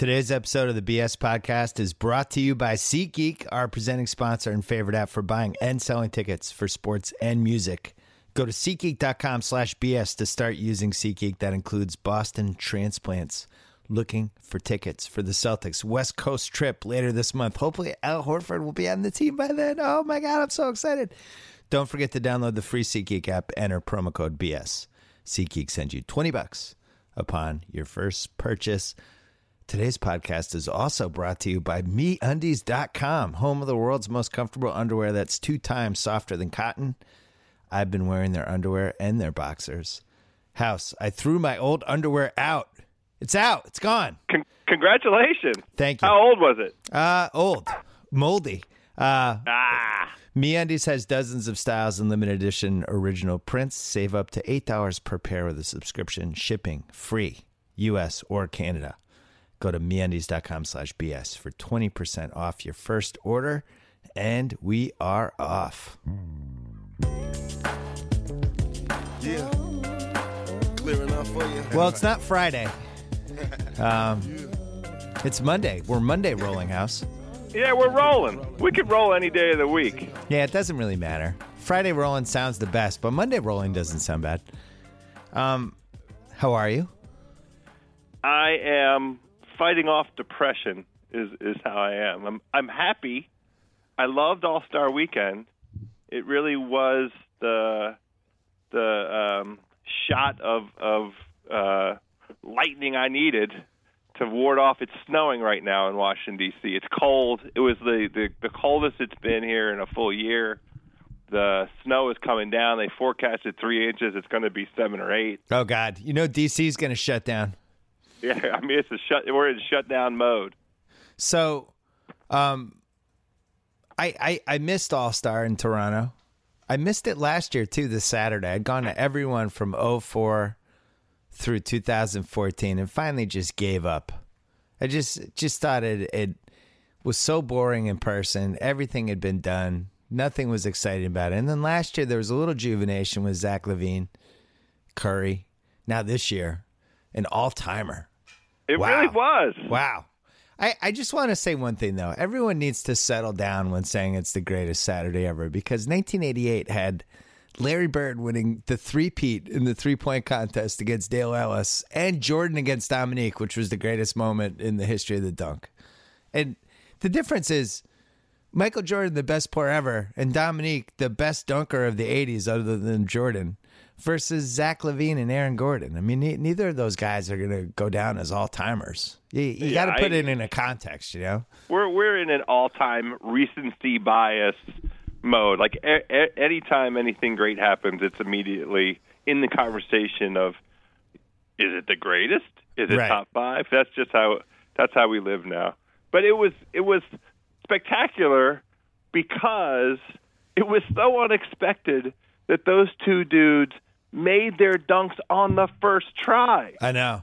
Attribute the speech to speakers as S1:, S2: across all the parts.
S1: Today's episode of the BS podcast is brought to you by SeatGeek, our presenting sponsor and favorite app for buying and selling tickets for sports and music. Go to SeatGeek.com slash BS to start using SeatGeek. That includes Boston Transplants. Looking for tickets for the Celtics West Coast trip later this month. Hopefully, Al Horford will be on the team by then. Oh my God, I'm so excited. Don't forget to download the free SeatGeek app, enter promo code BS. SeatGeek sends you 20 bucks upon your first purchase. Today's podcast is also brought to you by MeUndies.com, home of the world's most comfortable underwear that's two times softer than cotton. I've been wearing their underwear and their boxers. House, I threw my old underwear out. It's out. It's gone.
S2: Con- congratulations.
S1: Thank you.
S2: How old was it?
S1: Uh, old, moldy. Uh,
S2: Ah,
S1: MeUndies has dozens of styles and limited edition original prints. Save up to $8 per pair with a subscription. Shipping free, U.S. or Canada. Go to MeUndies.com slash BS for 20% off your first order. And we are off.
S3: Yeah. Clear enough for you.
S1: Well, it's not Friday. Um, it's Monday. We're Monday Rolling House.
S2: yeah, we're rolling. We could roll any day of the week.
S1: Yeah, it doesn't really matter. Friday rolling sounds the best, but Monday rolling doesn't sound bad. Um, how are you?
S2: I am fighting off depression. Is is how I am. I'm I'm happy. I loved All Star Weekend. It really was the the um, shot of of uh, lightning I needed to ward off. It's snowing right now in Washington D.C. It's cold. It was the, the the coldest it's been here in a full year. The snow is coming down. They forecasted three inches. It's going to be seven or eight.
S1: Oh God, you know D.C. is going to shut down.
S2: Yeah, I mean it's a shut. We're in shutdown mode.
S1: So, um, I I, I missed All Star in Toronto. I missed it last year too. This Saturday, I'd gone to everyone from 04 through 2014, and finally just gave up. I just just thought it it was so boring in person. Everything had been done. Nothing was exciting about it. And then last year there was a little juvenation with Zach LaVine, Curry. Now this year, an all timer.
S2: It
S1: Wow.
S2: really was.
S1: Wow. I, I just want to say one thing though. Everyone needs to settle down when saying it's the greatest Saturday ever because 1988 had Larry Bird winning the three-peat in the three-point contest against Dale Ellis and Jordan against Dominique, which was the greatest moment in the history of the dunk. And the difference is Michael Jordan, the best player ever, and Dominique, the best dunker of the 80s other than Jordan, versus Zach LaVine and Aaron Gordon. I mean, ne- neither of those guys are going to go down as all timers. You, you
S2: Yeah,
S1: got to put
S2: I-
S1: it in a context, you know?
S2: We're we're in an all-time recency bias mode. Like a- a- anytime anything great happens, it's immediately in the conversation of is it the greatest? Is it
S1: Right.
S2: top 5? That's just how that's how we live now. But it was it was spectacular because it was so unexpected that those two dudes made their dunks on the first try.
S1: I know.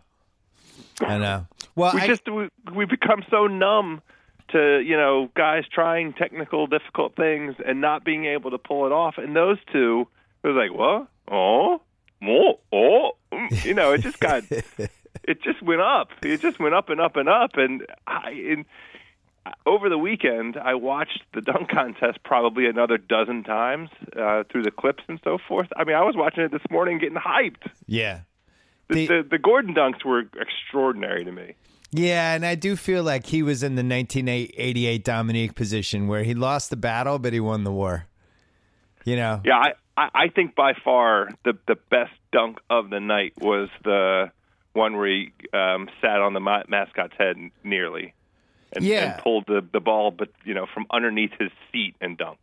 S1: I know. Well,
S2: we
S1: I,
S2: just we, we become so numb to you know guys trying technical difficult things and not being able to pull it off. And those two it was like what? Oh? Oh? Oh you know it just got it just went up. It just went up and up and up. And i in over the weekend i watched the dunk contest probably another dozen times uh, through the clips and so forth i mean i was watching it this morning getting hyped
S1: yeah.
S2: the,
S1: The-
S2: the, gordon dunks were extraordinary to me
S1: Yeah, and I do feel like he was in the 1988 Dominique position where he lost the battle, but he won the war. You know?
S2: Yeah, I, I, I think by far the the best dunk of the night was the one where he um, sat on the ma- mascot's head nearly, and,
S1: Yeah.
S2: and pulled the the ball, but you know from underneath his seat and dunked.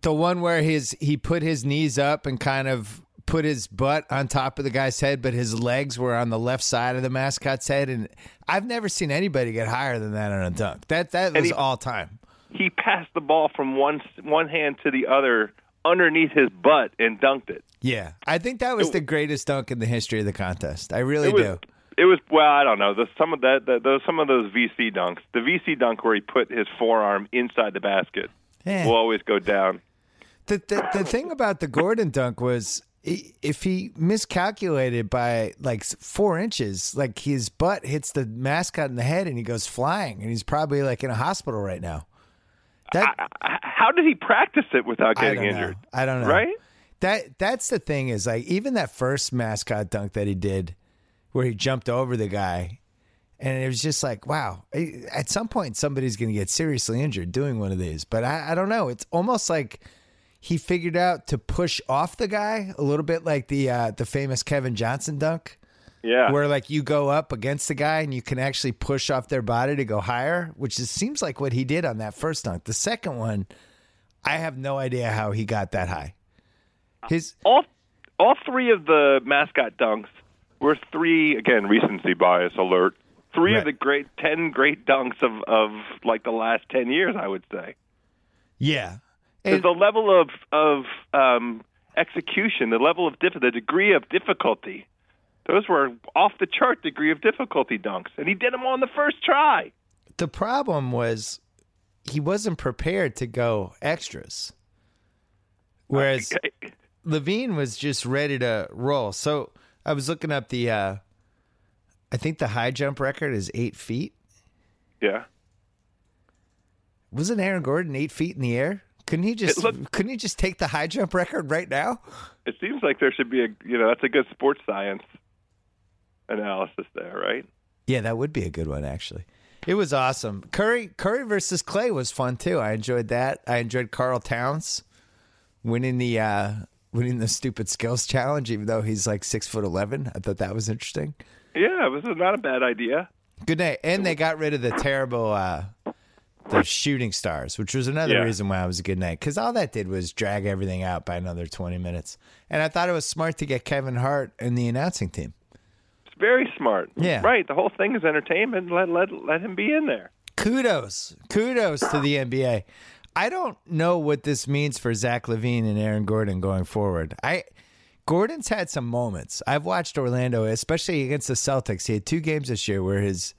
S1: the one where his he put his knees up and kind of put his butt on top of the guy's head, but his legs were on the left side of the mascot's head. And I've never seen anybody get higher than that on a dunk. That that was
S2: he-
S1: all time.
S2: He passed the ball from one one hand to the other underneath his butt and dunked it.
S1: Yeah, I think that was the greatest dunk in the history of the contest. I really
S2: It was
S1: do.
S2: It was well, I don't know. The, some of that, the, those some of those VC dunks. The VC dunk where he put his forearm inside the basket
S1: Yeah.
S2: will always go down.
S1: The, the the thing about the Gordon dunk was if he miscalculated by like four inches, like his butt hits the mascot in the head and he goes flying, and he's probably like in a hospital right now. That
S2: H- How did he practice it without getting
S1: don't
S2: injured?
S1: know. I don't know.
S2: Right?
S1: That that's the thing is like even that first mascot dunk that he did, where he jumped over the guy, and it was just like wow. At some point, somebody's going to get seriously injured doing one of these. But I, I don't know. It's almost like he figured out to push off the guy a little bit like the uh, the famous Kevin Johnson dunk.
S2: Yeah.
S1: Where like you go up against the guy and you can actually push off their body to go higher, which is, seems like what he did on that first dunk. The second one, I have no idea how he got that high. His
S2: all all three of the mascot dunks were three again recency bias alert. Three
S1: Right.
S2: of the great ten great dunks of of like the last ten years, I would say.
S1: yeah, And-
S2: the level of of um, execution, the level of diff- the degree of difficulty. Those were off the chart degree of difficulty dunks, and he did them on the first try.
S1: the problem was he wasn't prepared to go extras, whereas LaVine was just ready to roll. So I was looking up the, uh, I think the high jump record is eight feet.
S2: Yeah,
S1: Wasn't Aaron Gordon eight feet in the air? Couldn't he just
S2: looked-
S1: couldn't he just take the high jump record right now?
S2: it seems like there should be a you know that's a good sports science analysis there, right?
S1: Yeah, that would be a good one actually. It was awesome. Curry Curry versus Clay was fun too. I enjoyed that. I enjoyed Karl Towns winning the uh winning the stupid skills challenge, even though he's like six foot eleven. I thought that was interesting.
S2: Yeah, it was not a bad idea.
S1: Good night. And they got rid of the terrible uh the shooting stars, which was another
S2: Yeah.
S1: reason why it was a good night. Because all that did was drag everything out by another twenty minutes. And I thought it was smart to get Kevin Hart and the announcing team.
S2: It's very smart.
S1: Yeah.
S2: Right. The whole thing is entertainment. Let let let him be in there.
S1: kudos kudos to the nba i don't know what this means for zach lavine and aaron gordon going forward. I gordon's had some moments. I've watched orlando especially against the celtics. He had two games this year where his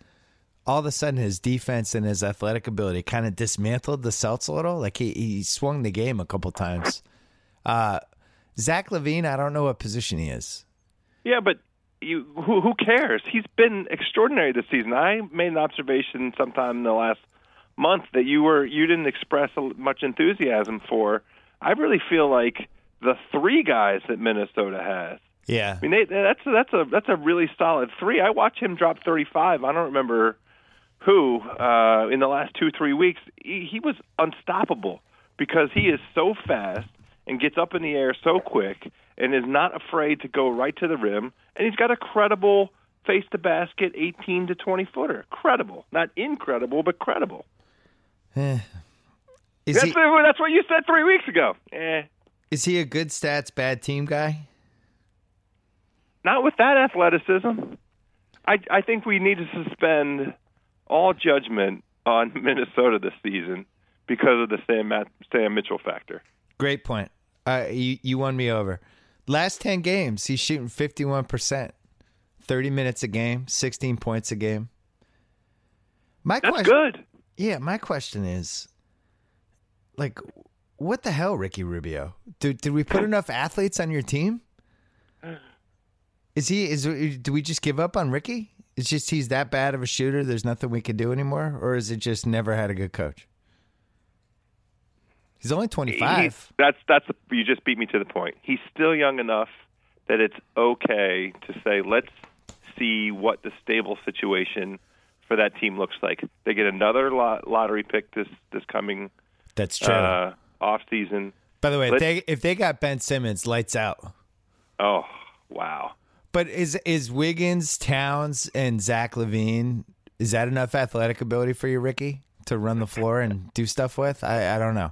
S1: all of a sudden his defense and his athletic ability kind of dismantled the celts a little. Like he, he swung the game a couple times. Uh zach lavine i don't know what position he is.
S2: Yeah, but you who who cares? He's been extraordinary this season. I made an observation sometime in the last month that you were you didn't express much enthusiasm for. I really feel like the three guys that Minnesota has.
S1: yeah
S2: I mean, they, that's that's a that's a really solid three. I watched him drop 35. I don't remember who uh, in the last two three weeks. He, he was unstoppable because he is so fast and gets up in the air so quick and is not afraid to go right to the rim. And he's got a credible face to basket 18 to 20 footer. Credible, not incredible, but credible.
S1: Is
S2: That's
S1: he,
S2: that's what you said three weeks ago. Eh.
S1: is he a good stats bad team guy
S2: Not with that athleticism. I I think we need to suspend all judgment on Minnesota this season because of the Sam Sam Mitchell factor.
S1: Great point. Uh, you you won me over. Last ten games, he's shooting fifty one percent, thirty minutes a game, sixteen points a game. My
S2: That's
S1: question,
S2: good.
S1: Yeah. My question is, like, what the hell, Ricky Rubio? Did did we put enough athletes on your team? Is he is do we just give up on Ricky? It's just he's that bad of a shooter. There's nothing we can do anymore, or is it just never had a good coach? He's only twenty
S2: He-
S1: five.
S2: that's that's you just beat me to the point. He's still young enough that it's okay to say let's see what the stable situation for that team looks like. They get another lot, lottery pick this this coming
S1: That's true.
S2: uh, off season.
S1: By the way, if they if they got Ben Simmons, lights out.
S2: Oh wow.
S1: But is is Wiggins, Towns, and Zach LaVine is that enough athletic ability for you, Ricky, to run the floor and do stuff with? I, I don't know.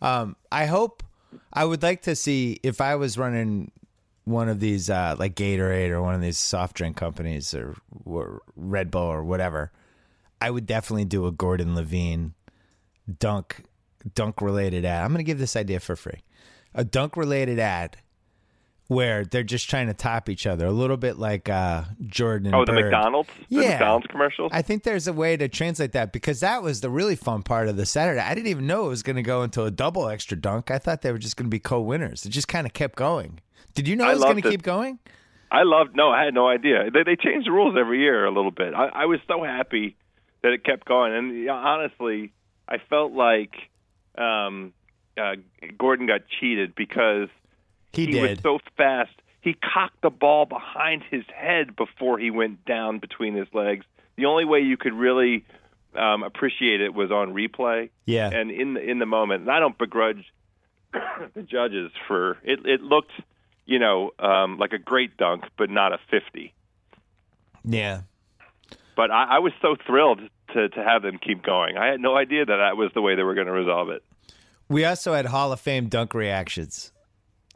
S1: Um, I hope I would like to see if I was running one of these uh, like Gatorade or one of these soft drink companies or, or Red Bull or whatever. I would definitely do a Gordon LaVine dunk dunk related ad. I'm going to give this idea for free. A dunk related ad where they're just trying to top each other, a little bit like uh, Jordan. And
S2: Oh, the
S1: Bird.
S2: McDonald's, the McDonald's commercials.
S1: I think there's a way to translate that because that was the really fun part of the Saturday. I didn't even know it was going to go into a double extra dunk. I thought they were just going to be co-winners. It just kind of kept going. Did you know
S2: I
S1: it was going to keep going?
S2: I loved. No, I had no idea. They they change the rules every year a little bit. I, I was so happy that it kept going, and yeah, honestly, I felt like um, uh, Gordon got cheated because
S1: He,
S2: he
S1: did.
S2: was so fast. He cocked the ball behind his head before he went down between his legs. The only way you could really um, appreciate it was on replay.
S1: Yeah.
S2: And in the in the moment, and I don't begrudge the judges for it. It looked, you know, um, like a great dunk, but not a fifty.
S1: yeah.
S2: But I, I was so thrilled to to have them keep going. I had no idea that that was the way they were going to resolve it.
S1: We also had Hall of Fame dunk reactions.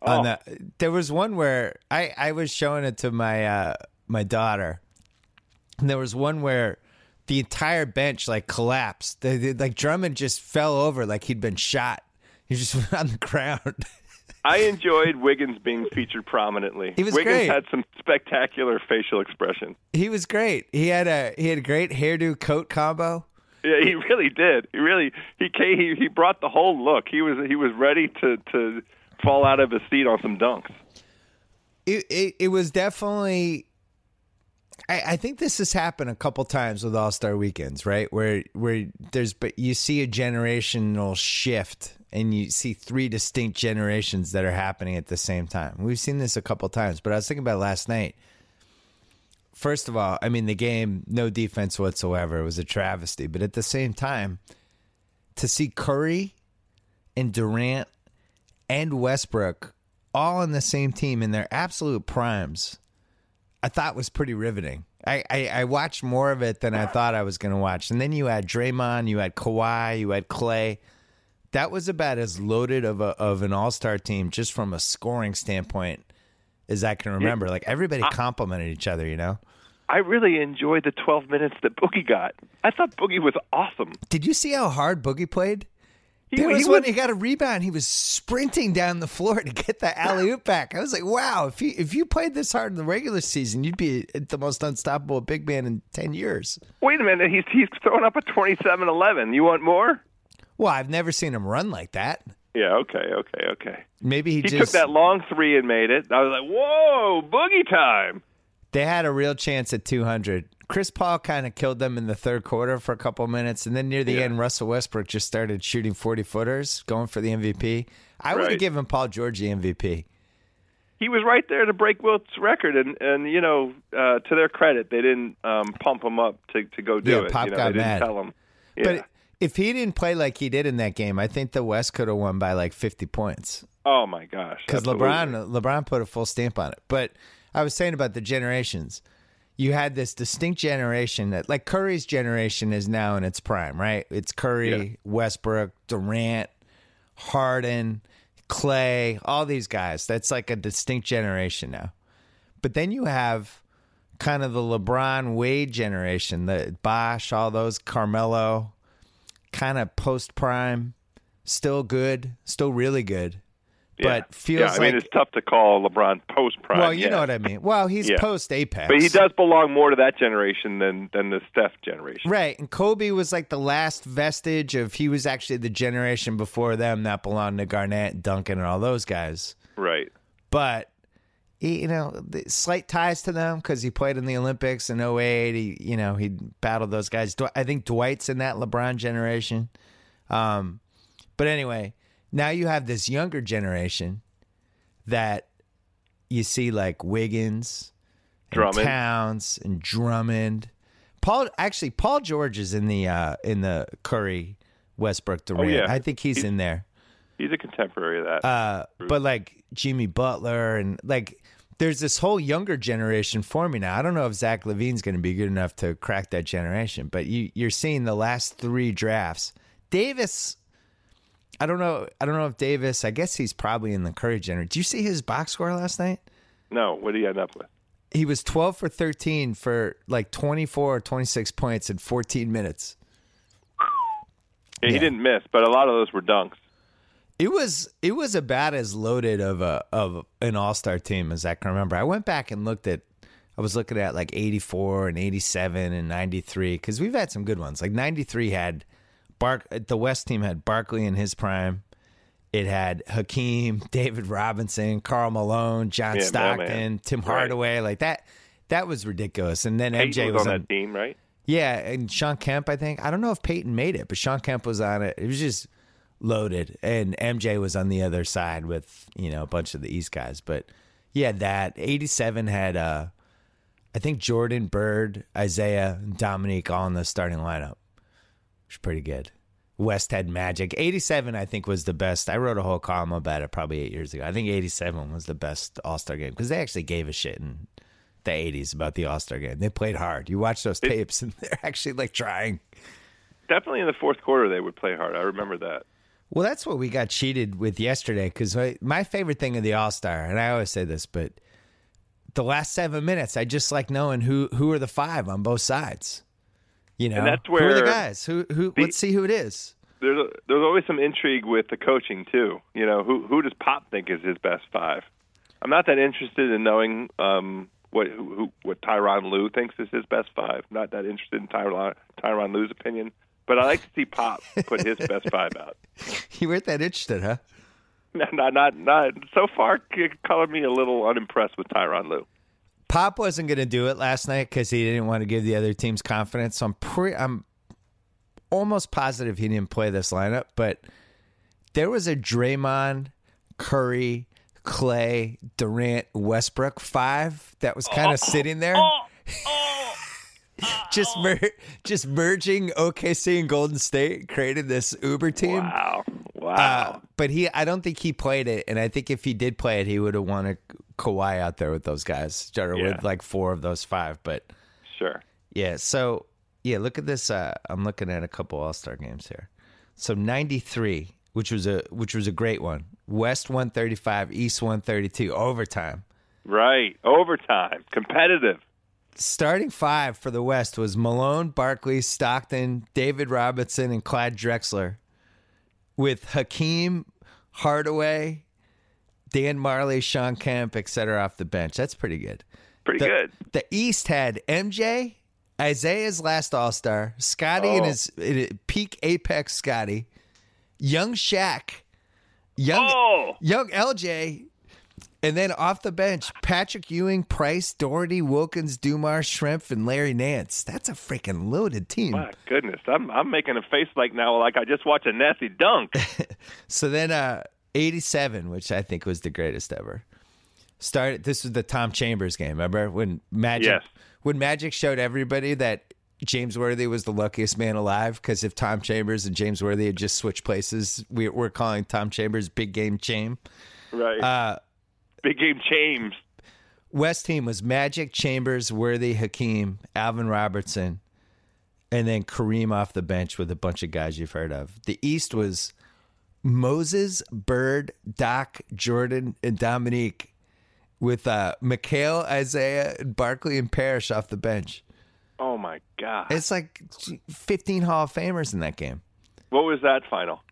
S2: Oh.
S1: On the, there was one where I, I was showing it to my uh, my daughter, and there was one where the entire bench like collapsed. They, they- like Drummond just fell over like he'd been shot. He was just went on the ground.
S2: I enjoyed Wiggins being featured prominently.
S1: He was
S2: Wiggins
S1: great.
S2: had some spectacular facial expressions.
S1: he was great. He had a he had a great hairdo coat combo.
S2: Yeah, he really did. He really he came, he he brought the whole look. He was he was ready to to fall out of his seat on some dunks.
S1: It it, it was definitely. I, I think this has happened a couple times with All Star weekends, right? Where where there's but you see a generational shift and you see three distinct generations that are happening at the same time. We've seen this a couple times, but I was thinking about last night. First of all, I mean the game, no defense whatsoever. It was a travesty. But at the same time, to see Curry and Durant and Westbrook all on the same team in their absolute primes, I thought was pretty riveting. I, I, I watched more of it than I thought I was going to watch. And then you had Draymond, you had Kawhi, you had Clay. That was about as loaded of a of an all star team, just from a scoring standpoint, as I can remember. Like everybody complimented each other, you know.
S2: I really enjoyed the 12 minutes that Boogie got. I thought Boogie was awesome.
S1: Did you see how hard Boogie played?
S2: He,
S1: There
S2: he
S1: was
S2: was,
S1: when he got a rebound. He was sprinting down the floor to get the alley oop back. I was like, wow, if you if you played this hard in the regular season, you'd be the most unstoppable big man in ten years.
S2: Wait a minute, he's he's throwing up a 27-11. You want more?
S1: Well, I've never seen him run like that.
S2: Yeah, okay, okay, okay.
S1: Maybe he,
S2: He
S1: just
S2: took that long three and made it. I was like, "Whoa, Boogie time!"
S1: they had a real chance at 200. Chris Paul kind of killed them in the third quarter for a couple minutes, and then near the
S2: Yeah.
S1: end, Russell Westbrook just started shooting 40 footers, going for the MVP. I would have given Paul George the MVP.
S2: He was right there to break Wilt's record, and and you know, uh, to their credit, they didn't um, pump him up to to go do
S1: Yeah,
S2: it.
S1: Pop
S2: you know,
S1: got
S2: they didn't
S1: mad.
S2: tell him. Yeah.
S1: But if he didn't play like he did in that game, I think the West could have won by like 50 points.
S2: oh my gosh,
S1: because. LeBron LeBron put a full stamp on it. But I was saying about the generations. You had this distinct generation that, like Curry's generation, is now in its prime, right? It's Curry,
S2: Yeah.
S1: Westbrook, Durant, Harden, Clay, all these guys. That's like a distinct generation now. But then you have kind of the LeBron Wade generation, the Bosh, all those Carmelo, kind of post prime, still good, still really good,
S2: Yeah.
S1: but feels
S2: yeah, I mean,
S1: like
S2: it's tough to call LeBron post prime.
S1: well, you
S2: yeah.
S1: know what I mean. Well, he's post apex,
S2: But he does belong more to that generation than than the Steph generation.
S1: right. And Kobe was like the last vestige of he was actually the generation before them that belonged to Garnett, Duncan, and all those guys.
S2: Right.
S1: But he, you know, slight ties to them because he played in the Olympics in 08. He, you know, he battled those guys. I think Dwight's in that LeBron generation. Um, but anyway, now you have this younger generation that you see like Wiggins, and
S2: Drummond.
S1: Towns, and Drummond. Paul, actually, Paul George is in the uh, in the Curry Westbrook Durant.
S2: Oh, yeah.
S1: I think he's
S2: He's-
S1: in there.
S2: He's a contemporary of that.
S1: Uh, but like Jimmy Butler and like there's this whole younger generation forming now. I don't know if Zach LaVine's going to be good enough to crack that generation, but you you're seeing the last three drafts. Davis, I don't know. I don't know if Davis. I guess he's probably in the Curry generation. Did you see his box score last night?
S2: no, what did he end up with?
S1: He was 12 for 13 for like 24 or 26 points in 14 minutes.
S2: Yeah, he didn't miss, but a lot of those were dunks.
S1: It was it was about as loaded of a of an all star team as I can remember. I went back and looked at. I was looking at like eighty four and eighty seven and ninety three because we've had some good ones. Like ninety three had Bark. The West team had Barkley in his prime. It had Hakeem, David Robinson, Karl Malone, John
S2: Yeah,
S1: Stockton. Tim
S2: Right.
S1: Hardaway. Like that. That was ridiculous. And then
S2: Payton
S1: MJ
S2: was
S1: was
S2: on
S1: on
S2: that team, right?
S1: yeah, and Shawn Kemp, I think. I don't know if Payton made it, but Shawn Kemp was on it. It was just loaded. And MJ was on the other side with, you know, a bunch of the East guys. But yeah, that 87 had uh I think Jordan, Bird, Isiah, and Dominique all in the starting lineup. Which is pretty good. West had Magic. 87, I think, was the best. I wrote a whole column about it probably eight years ago. I think 87 was the best All Star game because they actually gave a shit in the 80s about the All Star game. They played hard. You watch those tapes and they're actually like trying.
S2: Definitely in the fourth quarter they would play hard. I remember that.
S1: Well, that's what we got cheated with yesterday because my favorite thing of the All Star, and I always say this, but the last seven minutes, I just like knowing who who are the five on both sides. You know,
S2: And that's
S1: who are the guys? Who who?
S2: the-
S1: let's see who it is.
S2: There's a, there's always some intrigue with the coaching too. You know, who who does Pop think is his best five? I'm not that interested in knowing um, what who, what Tyronn Lue thinks is his best five. Not that interested in Tyronn Tyronn Lue's opinion, but I like to see Pop put his best five out.
S1: You weren't that interested, huh?
S2: Not not not, not so far. c- Colored me a little unimpressed with Tyronn Lue.
S1: Pop wasn't going to do it last night because he didn't want to give the other teams confidence. So I'm pre- I'm almost positive he didn't play this lineup, but there was a Draymond, Curry, Clay, Durant, Westbrook five that was kind of oh. sitting there. Oh. Oh. just mer- just merging OKC and Golden State created this Uber team.
S2: Wow, wow.
S1: Uh, but he, I don't think he played it, and I think if he did play it, he would have wanted Kawhi out there with those guys, or
S2: Yeah.
S1: with like four of those five. But
S2: sure.
S1: yeah, so yeah, look at this. Uh, I'm looking at a couple All Star games here. So '93, which was a which was a great one. West 135, East 132, overtime.
S2: Right. Overtime. Competitive.
S1: Starting five for the West was Malone, Barkley, Stockton, David Robinson, and Clyde Drexler, with Hakeem, Hardaway, Dan Majerle, Shawn Kemp, etc. off the bench. That's pretty good.
S2: Pretty
S1: the,
S2: good.
S1: The East had MJ, Isiah's last All Star, Scottie in
S2: Oh.
S1: his in peak apex, Scottie, young Shaq, young
S2: Oh,
S1: young LJ, and then off the bench, Patrick Ewing, Price, Daugherty, Wilkins, Dumar, Schrempf, and Larry Nance. That's a freaking loaded team.
S2: my goodness. I'm I'm making a face like now like I just watched a nasty dunk.
S1: So then, uh, 87, which I think was the greatest ever. Started. This was the Tom Chambers game. Remember when Magic?
S2: Yes.
S1: When Magic showed everybody that James Worthy was the luckiest man alive because if Tom Chambers and James Worthy had just switched places, we, we're calling Tom Chambers Big Game Chame.
S2: right.
S1: Uh,
S2: Big game James.
S1: West team was Magic, Chambers, Worthy, Hakeem, Alvin Robertson, and then Kareem off the bench with a bunch of guys you've heard of. The East was Moses, Bird, Doc, Jordan, and Dominique with uh, McHale, Isiah, and Barkley and Parrish off the bench.
S2: Oh my God.
S1: It's like 15 Hall of Famers in that game.
S2: what was that final?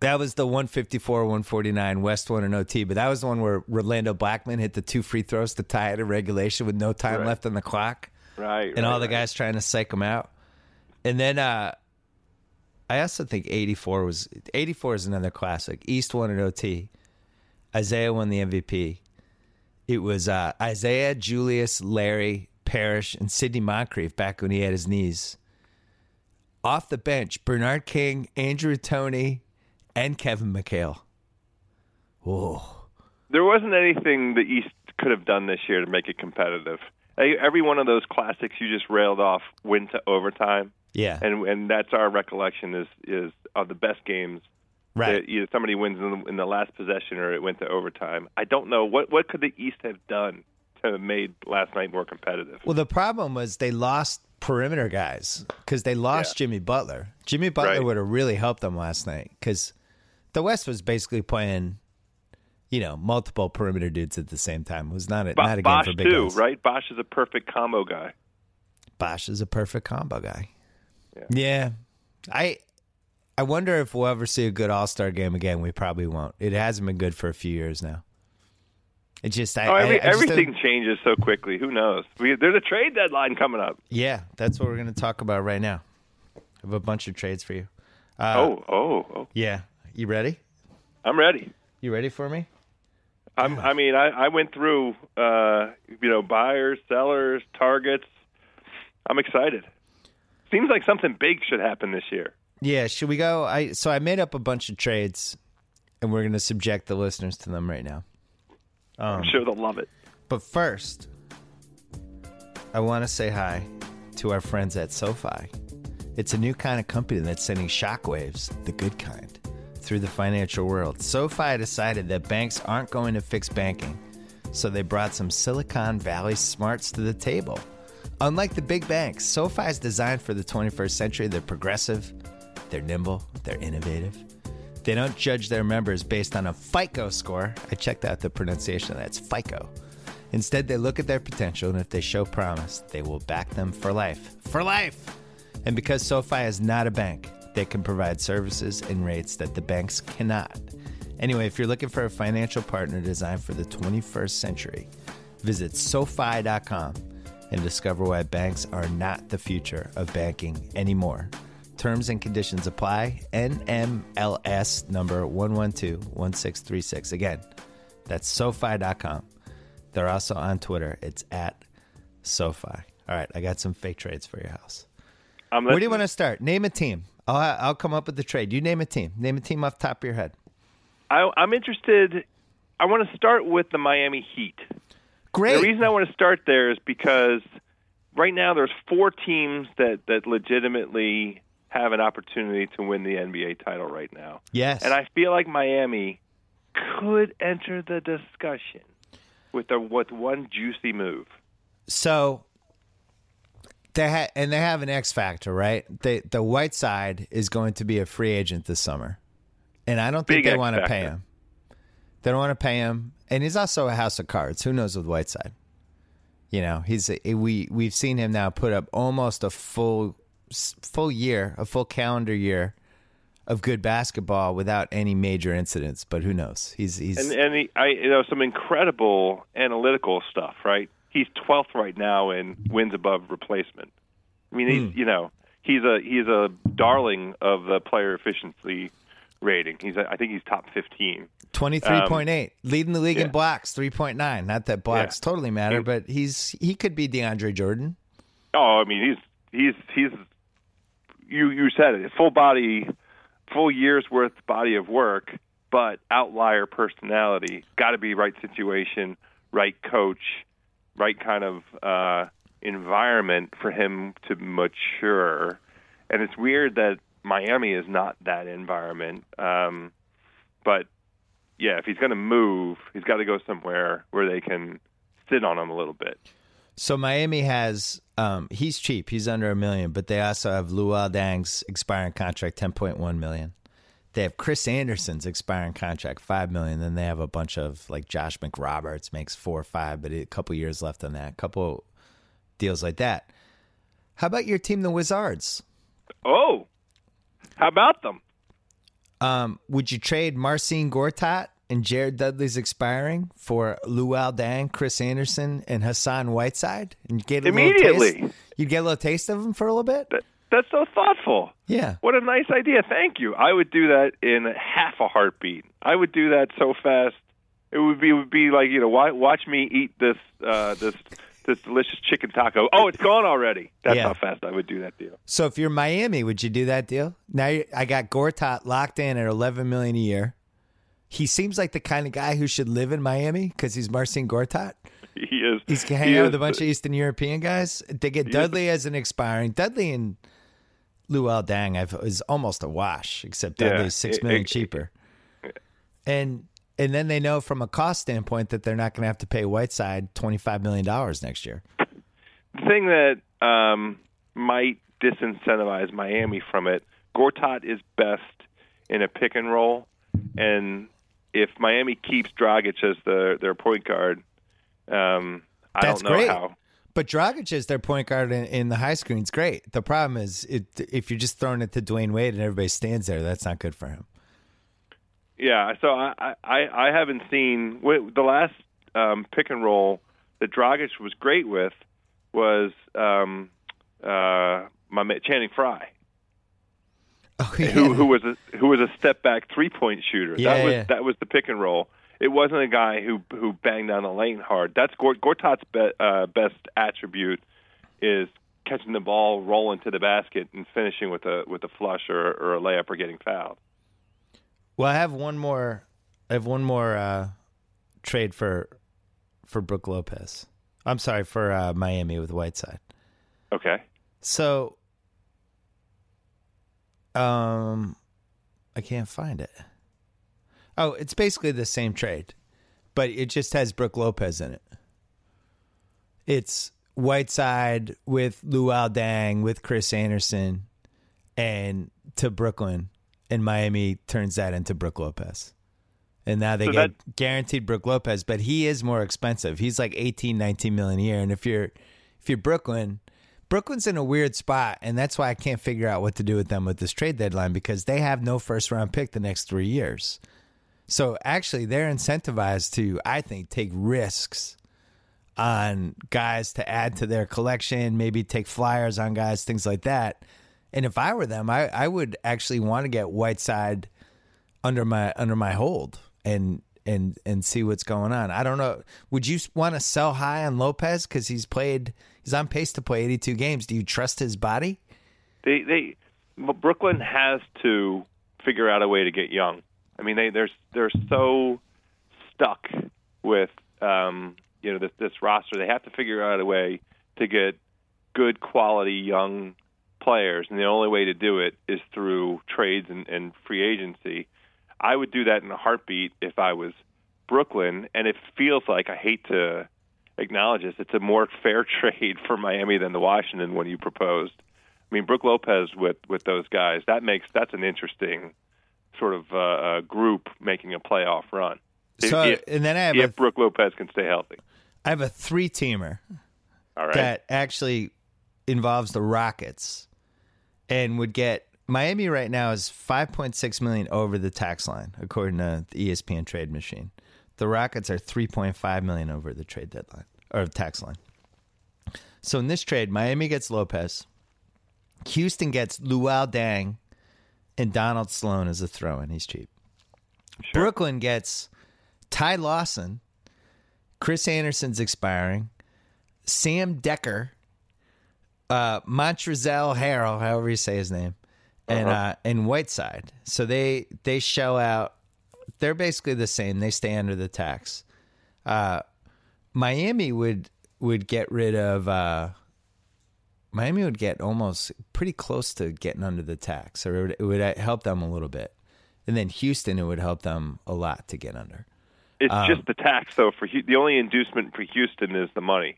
S1: That was the 154 149 West one in OT, but that was the one where Rolando Blackman hit the two free throws to tie it in regulation with no time
S2: Right.
S1: left on the clock.
S2: Right.
S1: and all the
S2: right.
S1: guys trying to psych him out. And then uh I also think 84 was 84 is another classic. East won an OT. Isiah won the MVP. It was uh Isiah, Julius, Larry, Parrish, and Sidney Moncrief back when he had his knees. Off the bench, Bernard King, Andrew Toney, and Kevin McHale. Whoa.
S2: There wasn't anything the East could have done this year to make it competitive. Every one of those classics you just railed off went to overtime,
S1: Yeah.
S2: and and that's our recollection is is of the best games.
S1: right.
S2: that either somebody wins in the, in the last possession or it went to overtime. I don't know what what could the East have done to have made last night more competitive.
S1: Well, the problem was they lost perimeter guys because they lost
S2: Yeah.
S1: Jimmy Butler. Jimmy Butler
S2: Right.
S1: would have really helped them last night because the West was basically playing, you know, multiple perimeter dudes at the same time. It was not a,
S2: Bo-
S1: not a game
S2: Bosh
S1: for big
S2: too,
S1: guys.
S2: right? Bosh is a perfect combo guy.
S1: Bosh is a perfect combo guy.
S2: Yeah.
S1: Yeah. I I wonder if we'll ever see a good All Star game again. We probably won't. It hasn't been good for a few years now. It just, I,
S2: Oh, every,
S1: I, I just
S2: everything changes so quickly. Who knows? We, there's a trade deadline coming up.
S1: yeah, that's what we're going to talk about right now. I have a bunch of trades for you. Uh,
S2: oh, oh, oh!
S1: yeah. You ready?
S2: I'm ready.
S1: You ready for me?
S2: I'm, I mean, I, I went through, uh, you know, buyers, sellers, targets. I'm excited. Seems like something big should happen this year.
S1: Yeah. Should we go? I so I made up a bunch of trades, and we're going to subject the listeners to them right now. Um,
S2: I'm sure they'll love it.
S1: But first, I want to say hi to our friends at SoFi. It's a new kind of company that's sending shockwaves, the good kind, through the financial world. SoFi decided that banks aren't going to fix banking, so they brought some Silicon Valley smarts to the table. Unlike the big banks, SoFi is designed for the 21st century. They're progressive, they're nimble, they're innovative. They don't judge their members based on a FICO score. I checked out the pronunciation of that. It's FICO. Instead, they look at their potential, and if they show promise, they will back them for life. For life! And because SoFi is not a bank, they can provide services and rates that the banks cannot. Anyway, if you're looking for a financial partner designed for the 21st century, visit SoFi.com and discover why banks are not the future of banking anymore. Terms and conditions apply. NMLS number 1121636. Again, that's SoFi.com. They're also on Twitter. It's at SoFi. All right, I got some fake trades for your house. Where do you want to start? Name a team. I'll, I'll come up with the trade. You name a team. Name a team off the top of your head.
S2: I, I'm interested. I want to start with the Miami Heat.
S1: Great.
S2: The reason I want to start there is because right now there's four teams that that legitimately have an opportunity to win the NBA title right now.
S1: yes.
S2: And I feel like Miami could enter the discussion with the with one juicy move.
S1: so they ha- and they have an X factor, right? They the Whiteside is going to be a free agent this summer, and I don't think
S2: Big
S1: they want to pay him. They don't want to pay him, and he's also a house of cards. Who knows with Whiteside? You know, he's a, we we've seen him now put up almost a full full year, a full calendar year of good basketball without any major incidents. But who knows? He's he's
S2: And and he, I you know some incredible analytical stuff, right? He's 12th right now in wins above replacement. I mean, he's hmm. you know, he's a he's a darling of the player efficiency rating. He's I think he's top 15.
S1: Twenty three point eight, um, leading the league in blocks, three point nine. Not that blocks
S2: Yeah.
S1: totally matter,
S2: Yeah.
S1: but he's he could be DeAndre Jordan.
S2: Oh, I mean, he's he's he's you you said it, full body, full year's worth body of work, but outlier personality. Got to be right situation, right coach, right kind of uh, environment for him to mature. And it's weird that Miami is not that environment. Um, but yeah, if he's going to move, he's got to go somewhere where they can sit on him a little bit.
S1: So Miami has um he's cheap, he's under a million, but they also have Luol Deng's expiring contract, ten point one million. They have Chris Andersen's expiring contract, five million. Then they have a bunch of like Josh McRoberts makes four or five, but a couple years left on that. A couple deals like that. How about your team, the Wizards?
S2: Oh, how about them?
S1: Um, would you trade Marcin Gortat and Jared Dudley's expiring for Luol Deng, Chris Andersen, and Hassan Whiteside? And get a little
S2: Immediately.
S1: taste? You'd get a little taste of them for a little bit.
S2: That, that's so thoughtful.
S1: Yeah.
S2: What a nice idea. Thank you. I would do that in half a heartbeat. I would do that so fast. It would be it would be like you know why, watch me eat this uh, this this delicious chicken taco. Oh, it's gone already. That's
S1: Yeah.
S2: how fast I would do that deal.
S1: So if you're Miami, would you do that deal? Now I got Gortat locked in at 11 million a year. He seems like the kind of guy who should live in Miami because he's Marcin Gortat.
S2: He is.
S1: He's
S2: he
S1: hanging out
S2: is
S1: with a bunch of Eastern European guys. They get
S2: is
S1: Dudley as an expiring. Dudley and Luol Deng I've, is almost a wash, except
S2: Yeah,
S1: Dudley's six
S2: it-
S1: million
S2: it-
S1: cheaper. And and then they know from a cost standpoint that they're not going to have to pay Whiteside twenty five million dollars next year.
S2: The thing that um, might disincentivize Miami from it, Gortat is best in a pick and roll, and if Miami keeps Dragic as the, their point guard, um, I
S1: That's
S2: don't know
S1: great.
S2: how.
S1: But Dragic is their point guard in, in the high screen's great. The problem is it, if you're just throwing it to Dwyane Wade and everybody stands there, that's not good for him.
S2: Yeah, so I I, I haven't seen the last um, pick and roll that Dragic was great with was um, uh, my Channing Frye.
S1: Oh, yeah.
S2: who, who was a who was a step back three point shooter.
S1: Yeah,
S2: that was
S1: yeah.
S2: that was the pick and roll. It wasn't a guy who who banged down the lane hard. That's Gort, Gortat's be, uh, best attribute is catching the ball, rolling to the basket, and finishing with a with a flush or, or a layup or getting fouled.
S1: Well, I have one more. I have one more uh, trade for for Brook Lopez. I'm sorry for uh, Miami with Whiteside.
S2: Okay.
S1: So, um, I can't find it. Oh, it's basically the same trade, but it just has Brook Lopez in it. It's Whiteside with Luol Deng with Chris Andersen, and to Brooklyn, and Miami turns that into Brook Lopez. And now they
S2: So
S1: get guaranteed Brook Lopez, but he is more expensive. He's like 18, 19 million a year. And if you're if you're Brooklyn, Brooklyn's in a weird spot, and that's why I can't figure out what to do with them with this trade deadline because they have no first round pick the next three years. So actually, they're incentivized to, I think, take risks on guys to add to their collection, maybe take flyers on guys, things like that. And if I were them, I, I would actually want to get Whiteside under my under my hold and and and see what's going on. I don't know. Would you want to sell high on Lopez because he's played? He's on pace to play 82 games. Do you trust his body?
S2: They they Brooklyn has to figure out a way to get young. I mean they they're they're so stuck with um, you know this this roster. They have to figure out a way to get good quality young players, and the only way to do it is through trades and, and free agency. I would do that in a heartbeat if I was Brooklyn, and it feels like I hate to acknowledge this. It's a more fair trade for Miami than the Washington one you proposed. I mean, Brook Lopez with with those guys that makes that's an interesting sort of uh, uh, group making a playoff run.
S1: So,
S2: if,
S1: and then I have
S2: if
S1: a
S2: Brook Lopez can stay healthy,
S1: I have a three teamer
S2: all right.
S1: that actually involves the Rockets and would get Miami right now is 5.6 million over the tax line according to the ESPN trade machine. The Rockets are 3.5 million over the trade deadline or tax line. So in this trade, Miami gets Lopez, Houston gets Luol Deng, and Donald Sloan is a throw-in. He's cheap. Brooklyn gets Ty Lawson, Chris Andersen's expiring, Sam Dekker, uh, Montrezl Harrell, however you say his name, and uh, and Whiteside. So they they shell out. They're basically the same. They stay under the tax. Uh, Miami would would get rid of. Miami would get almost pretty close to getting under the tax, or it would, it would help them a little bit. And then Houston, it would help them a lot to get under.
S2: It's
S1: Um,
S2: just the tax, though. For the only inducement for Houston is the money,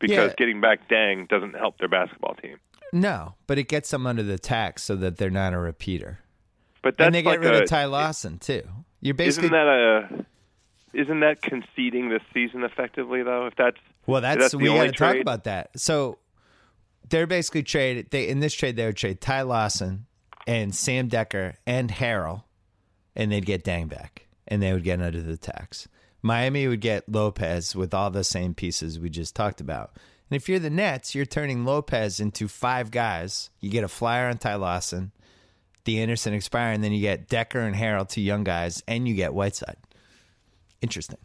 S2: because
S1: Yeah.
S2: getting back Deng doesn't help their basketball team.
S1: No, but it gets them under the tax so that they're not a repeater.
S2: But that's
S1: and they get
S2: like
S1: rid
S2: a,
S1: of Ty Lawson too. You're basically
S2: Isn't that a? Isn't that conceding this season effectively though? If that's
S1: well. That's,
S2: that's
S1: we got to talk about that. So they're basically trade. They in this trade they would trade Ty Lawson and Sam Dekker and Harrell, and they'd get Deng back, and they would get under the tax. Miami would get Lopez with all the same pieces we just talked about. And if you're the Nets, you're turning Lopez into five guys. You get a flyer on Ty Lawson, the Andersen expiring, then you get Dekker and Harrell, two young guys, and you get Whiteside. Interesting.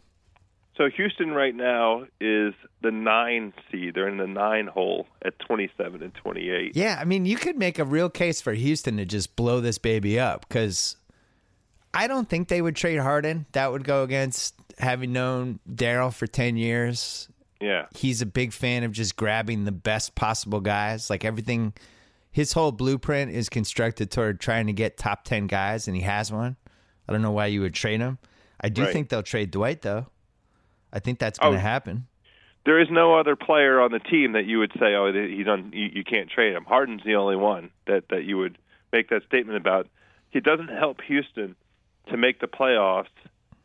S2: So. Houston right now is the nine seed. They're in the nine hole at twenty-seven and twenty-eight.
S1: Yeah, I mean, you could make a real case for Houston to just blow this baby up because I don't think they would trade Harden. That would go against having known Daryl for 10 years.
S2: Yeah,
S1: He's a big fan of just grabbing the best possible guys. Like everything, his whole blueprint is constructed toward trying to get top 10 guys, and he has one. I don't know why you would trade him. I do
S2: Right.
S1: think they'll trade Dwight, though. I think that's going to
S2: Oh.
S1: happen.
S2: there is no other player on the team that you would say, "Oh, he's on. You, you can't trade him." Harden's the only one that that you would make that statement about. He doesn't help Houston to make the playoffs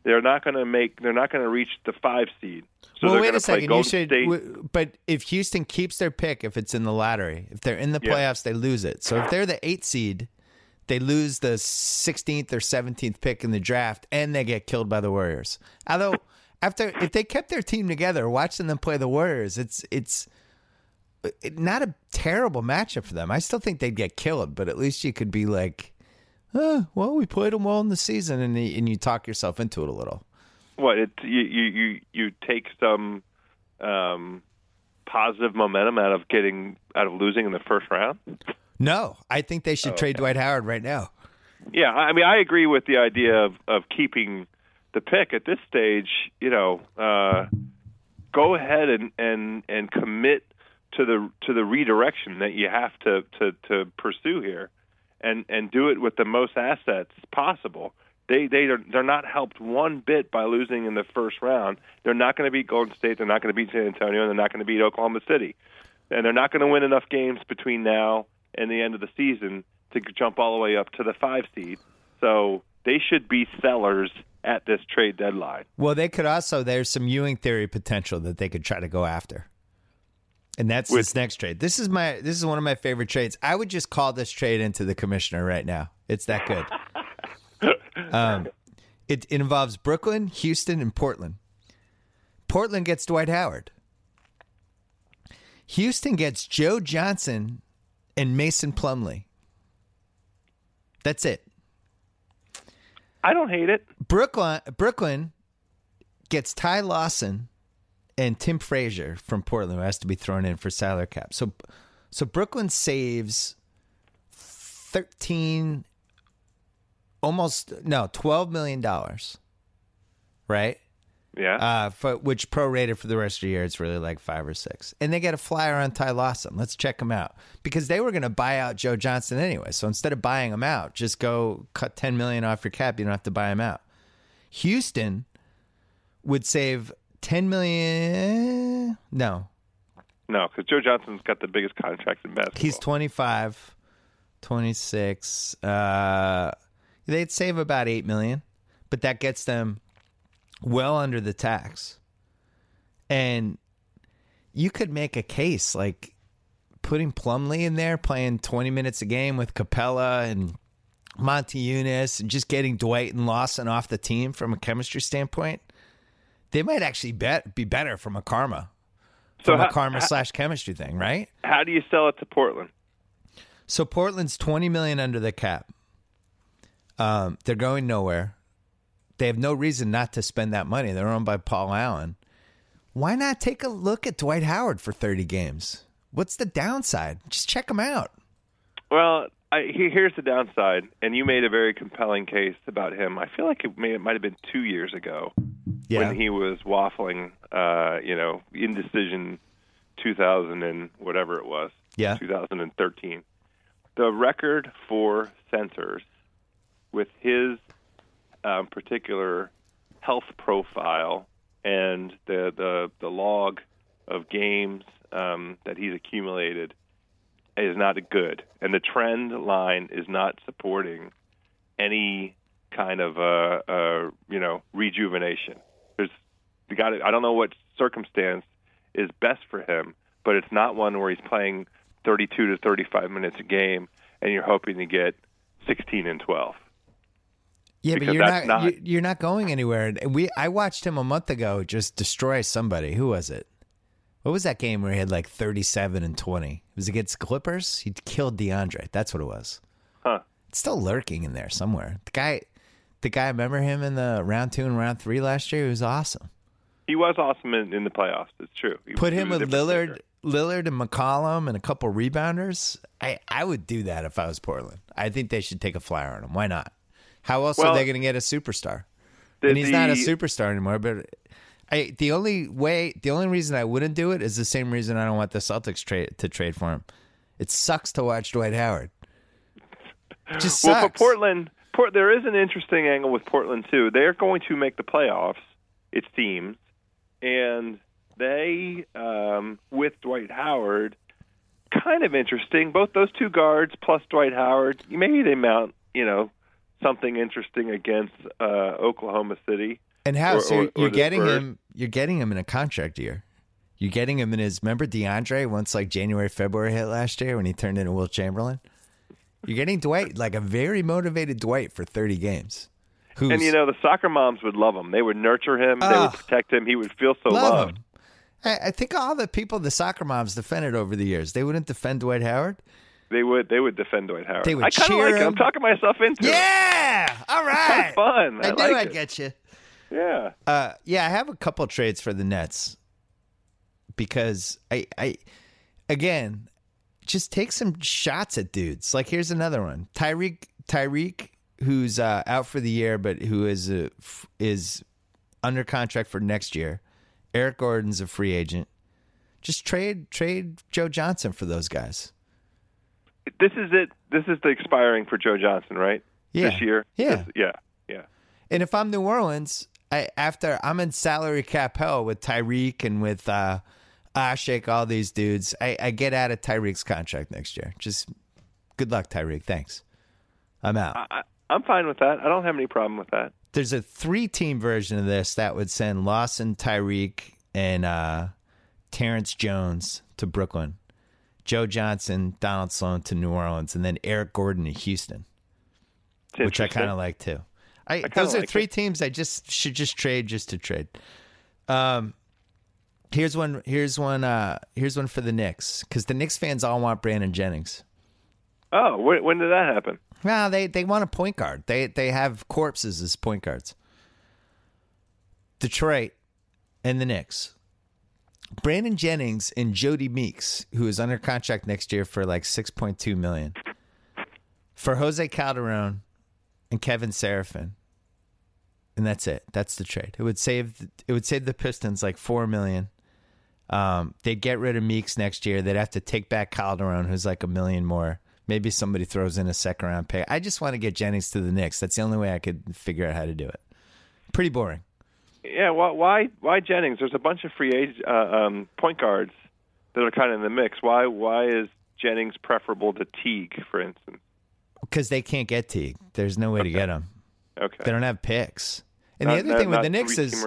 S2: they're not going to make. They're not going to reach the five seed. So
S1: well, wait a second. You should, w- but if Houston keeps their pick, if it's in the lottery, if they're in the
S2: Yeah.
S1: playoffs, they lose it. So if they're the eight seed, they lose the 16th or 17th pick in the draft, and they get killed by the Warriors. Although, after if they kept their team together, watching them play the Warriors, it's it's it- not a terrible matchup for them. I still think they'd get killed, but at least you could be like, oh, well, we played them well in the season, and you, and you talk yourself into it a little.
S2: what it you you you, you take some um, positive momentum out of getting out of losing in the first round.
S1: No, I think they should trade Dwight Howard right now.
S2: Yeah, I mean, I agree with the idea of, of keeping the pick at this stage. You know, uh, go ahead and, and, and commit to the to the redirection that you have to, to, to pursue here, and, and do it with the most assets possible. They they are they're not helped one bit by losing in the first round. They're not going to beat Golden State. They're not going to beat San Antonio. And they're not going to beat Oklahoma City, and they're not going to win enough games between now and the end of the season to jump all the way up to the five seed. So they should be sellers at this trade deadline.
S1: Well, they could also. There's some Ewing theory potential that they could try to go after, and that's
S2: With-
S1: this next trade. This is my. This is one of my favorite trades. I would just call this trade into the commissioner right now. It's that good. um, it, it involves Brooklyn, Houston, and Portland. Portland gets Dwight Howard. Houston gets Joe Johnson and Mason Plumlee. That's it.
S2: I don't hate it.
S1: Brooklyn Brooklyn gets Ty Lawson and Tim Frazier from Portland, who has to be thrown in for salary cap. So, so Brooklyn saves thirteen, almost no twelve million dollars, right?
S2: Yeah.
S1: Uh, for, which prorated for the rest of the year, it's really like five or six. And they get a flyer on Ty Lawson. Let's check him out because they were going to buy out Joe Johnson anyway. So instead of buying him out, just go cut ten million off your cap. You don't have to buy him out. Houston would save ten million. No,
S2: no, because Joe Johnson's got the biggest contract in basketball.
S1: he's 25, 26. Uh, they'd save about eight million, but that gets them well under the tax. And you could make a case like putting Plumlee in there, playing 20 minutes a game with Capela and Motiejunas, and just getting Dwight and Lawson off the team from a chemistry standpoint. They might actually bet, be better from a karma,
S2: So
S1: from a
S2: how-
S1: karma slash chemistry thing, right?
S2: How do you sell it to Portland?
S1: So Portland's 20 million under the cap. Um, they're going nowhere. They have no reason not to spend that money. They're owned by Paul Allen. Why not take a look at Dwight Howard for 30 games? What's the downside? Just check him out.
S2: Well, I, he- here's the downside, and you made a very compelling case about him. I feel like it, may, it might have been two years ago
S1: Yeah.
S2: when he was waffling, uh, you know, indecision 2000 and whatever it was,
S1: Yeah.
S2: 2013. The record for centers with his um, particular health profile and the, the, the log of games um, that he's accumulated is not good, and the trend line is not supporting any kind of uh, uh, you know rejuvenation. There's got I don't know what circumstance is best for him, but it's not one where he's playing 32 to 35 minutes a game, and you're hoping to get 16 and 12.
S1: Yeah, but you're not,
S2: not-
S1: you- you're not going anywhere. We I watched him a month ago just destroy somebody. Who was it? What was that game where he had like 37 and 20? It was against Clippers. He killed DeAndre. That's what it was.
S2: Huh.
S1: It's still lurking in there somewhere. The guy, the guy. Remember him in the round two and round three last year? He was awesome.
S2: He was awesome in, in the playoffs. It's true. He-
S1: Put him with Lillard,
S2: player.
S1: Lillard and McCollum and a couple rebounders. I I would do that if I was Portland. I think they should take a flyer on him. Why not? How else are they going to get a superstar?
S2: The-
S1: and he's not a superstar anymore. But I, the only way, the only reason I wouldn't do it is the same reason I don't want the Celtics trade to trade for him. It sucks to watch Dwight Howard. It just
S2: Well,
S1: sucks.
S2: for Portland, Port, there is an interesting angle with Portland too. They're going to make the playoffs, it seems, and they, um, with Dwight Howard, kind of interesting. Both those two guards plus Dwight Howard, maybe they mount, you know, something interesting against uh, Oklahoma City.
S1: And how?
S2: Or-
S1: so you're,
S2: or
S1: you're getting
S2: Spurs.
S1: him. You're getting him in a contract year. You're getting him in his. Remember DeAndre once like January, February hit last year when he turned into Wilt Chamberlain. You're getting Dwight like a very motivated Dwight for 30 games. Who's
S2: And you know, the soccer moms would love him. They would nurture him. They
S1: Ah.
S2: would protect him. He would feel so
S1: love
S2: loved.
S1: him. I, I think all the people the soccer moms defended over the years. They wouldn't defend Dwight Howard.
S2: They would. They would defend Dwight Howard.
S1: They would
S2: I kind of like it.
S1: him.
S2: I'm talking myself into it.
S1: Yeah. All right.
S2: fun. I
S1: I, knew
S2: like
S1: I'd
S2: it.
S1: get you.
S2: Yeah.
S1: Uh, yeah, I have a couple trades for the Nets because I, I, again, just take some shots at dudes. Like here's another one: Tyreke, Tyreke, who's uh, out for the year, but who is a, is under contract for next year. Eric Gordon's a free agent. Just trade trade Joe Johnson for those guys.
S2: This is it. This is the expiring for Joe Johnson, right?
S1: Yeah.
S2: This year.
S1: Yeah.
S2: This- yeah. Yeah.
S1: And if I'm New Orleans, I after I'm in salary cap hell with Tyreke and with uh Asik, all these dudes, I, I get out of Tyreke's contract next year. Just good luck, Tyreke. Thanks. I'm out.
S2: I, I'm fine with that. I don't have any problem with that.
S1: There's a three team version of this that would send Lawson, Tyreke, and uh Terrence Jones to Brooklyn. Joe Johnson, Donald Sloan to New Orleans, and then Eric Gordon to Houston. Which I kind of like too. I,
S2: kinda
S1: those are
S2: like
S1: three
S2: it.
S1: teams I just should just trade just to trade. Um, here's one. Here's one. Uh, here's one for the Knicks because the Knicks fans all want Brandon Jennings.
S2: Oh, when, when did that happen?
S1: Well, they they want a point guard. They they have corpses as point guards. Detroit and the Knicks. Brandon Jennings and Jodie Meeks, who is under contract next year for like six point two million, for Jose Calderon and Kevin Seraphin, and that's it. That's the trade. It would save it would save the Pistons like four million. Um, they'd get rid of Meeks next year. They'd have to take back Calderon, who's like a million more. Maybe somebody throws in a second round pick. I just want to get Jennings to the Knicks. That's the only way I could figure out how to do it. Pretty boring.
S2: Yeah. Why? Why, why Jennings? There's a bunch of free age uh, um, point guards that are kind of in the mix. Why? Why is Jennings preferable to Teague, for instance?
S1: Because they can't get Teague. There's no way to get him.
S2: Okay.
S1: They don't have picks. And
S2: Not-
S1: the other
S2: not-
S1: thing with the Knicks is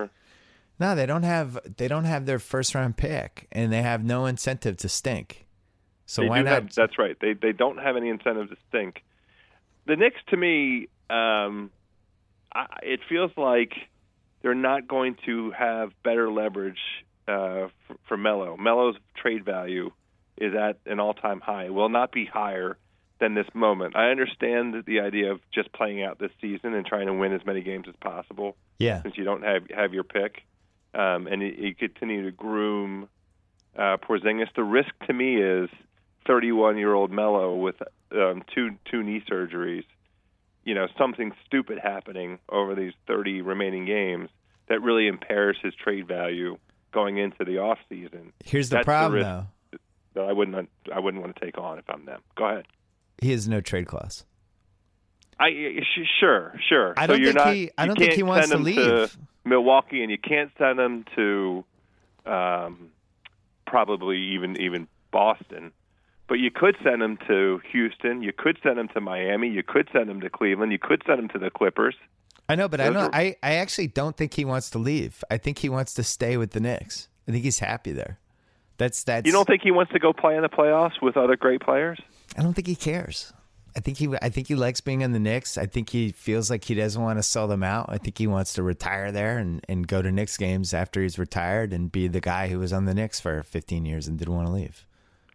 S1: no, they don't have they don't have their first round pick, and they have no incentive to stink. So
S2: They
S1: why not?
S2: Have, that's right. They they don't have any incentive to stink. The Knicks, to me, um, I, it feels like they're not going to have better leverage uh, for, for Melo. Melo's trade value is at an all-time high. It will not be higher than this moment. I understand the idea of just playing out this season and trying to win as many games as possible
S1: yeah,
S2: since you don't have have your pick, um, and you, you continue to groom uh, Porzingis. The risk to me is 31 year old Melo with um, two two knee surgeries. You know, something stupid happening over these 30 remaining games that really impairs his trade value going into the off season.
S1: here's the
S2: That's
S1: problem
S2: risk.
S1: though.
S2: That I wouldn't I wouldn't want to take on if I'm them. Go ahead.
S1: He has no trade clause.
S2: I sh- sure, sure.
S1: I don't think
S2: not,
S1: he- I don't think he wants to leave.
S2: Milwaukee, and you can't send him to um, probably even even Boston. But you could send him to Houston. You could send him to Miami. You could send him to Cleveland. You could send him to the Clippers.
S1: I know, but I
S2: Those
S1: know
S2: are-
S1: I, I actually don't think he wants to leave. I think he wants to stay with the Knicks. I think he's happy there. That's that's.
S2: You don't think he wants to go play in the playoffs with other great players?
S1: I don't think he cares. I think he I think he likes being in the Knicks. I think he feels like he doesn't want to sell them out. I think he wants to retire there and, and go to Knicks games after he's retired and be the guy who was on the Knicks for 15 years and didn't want to leave.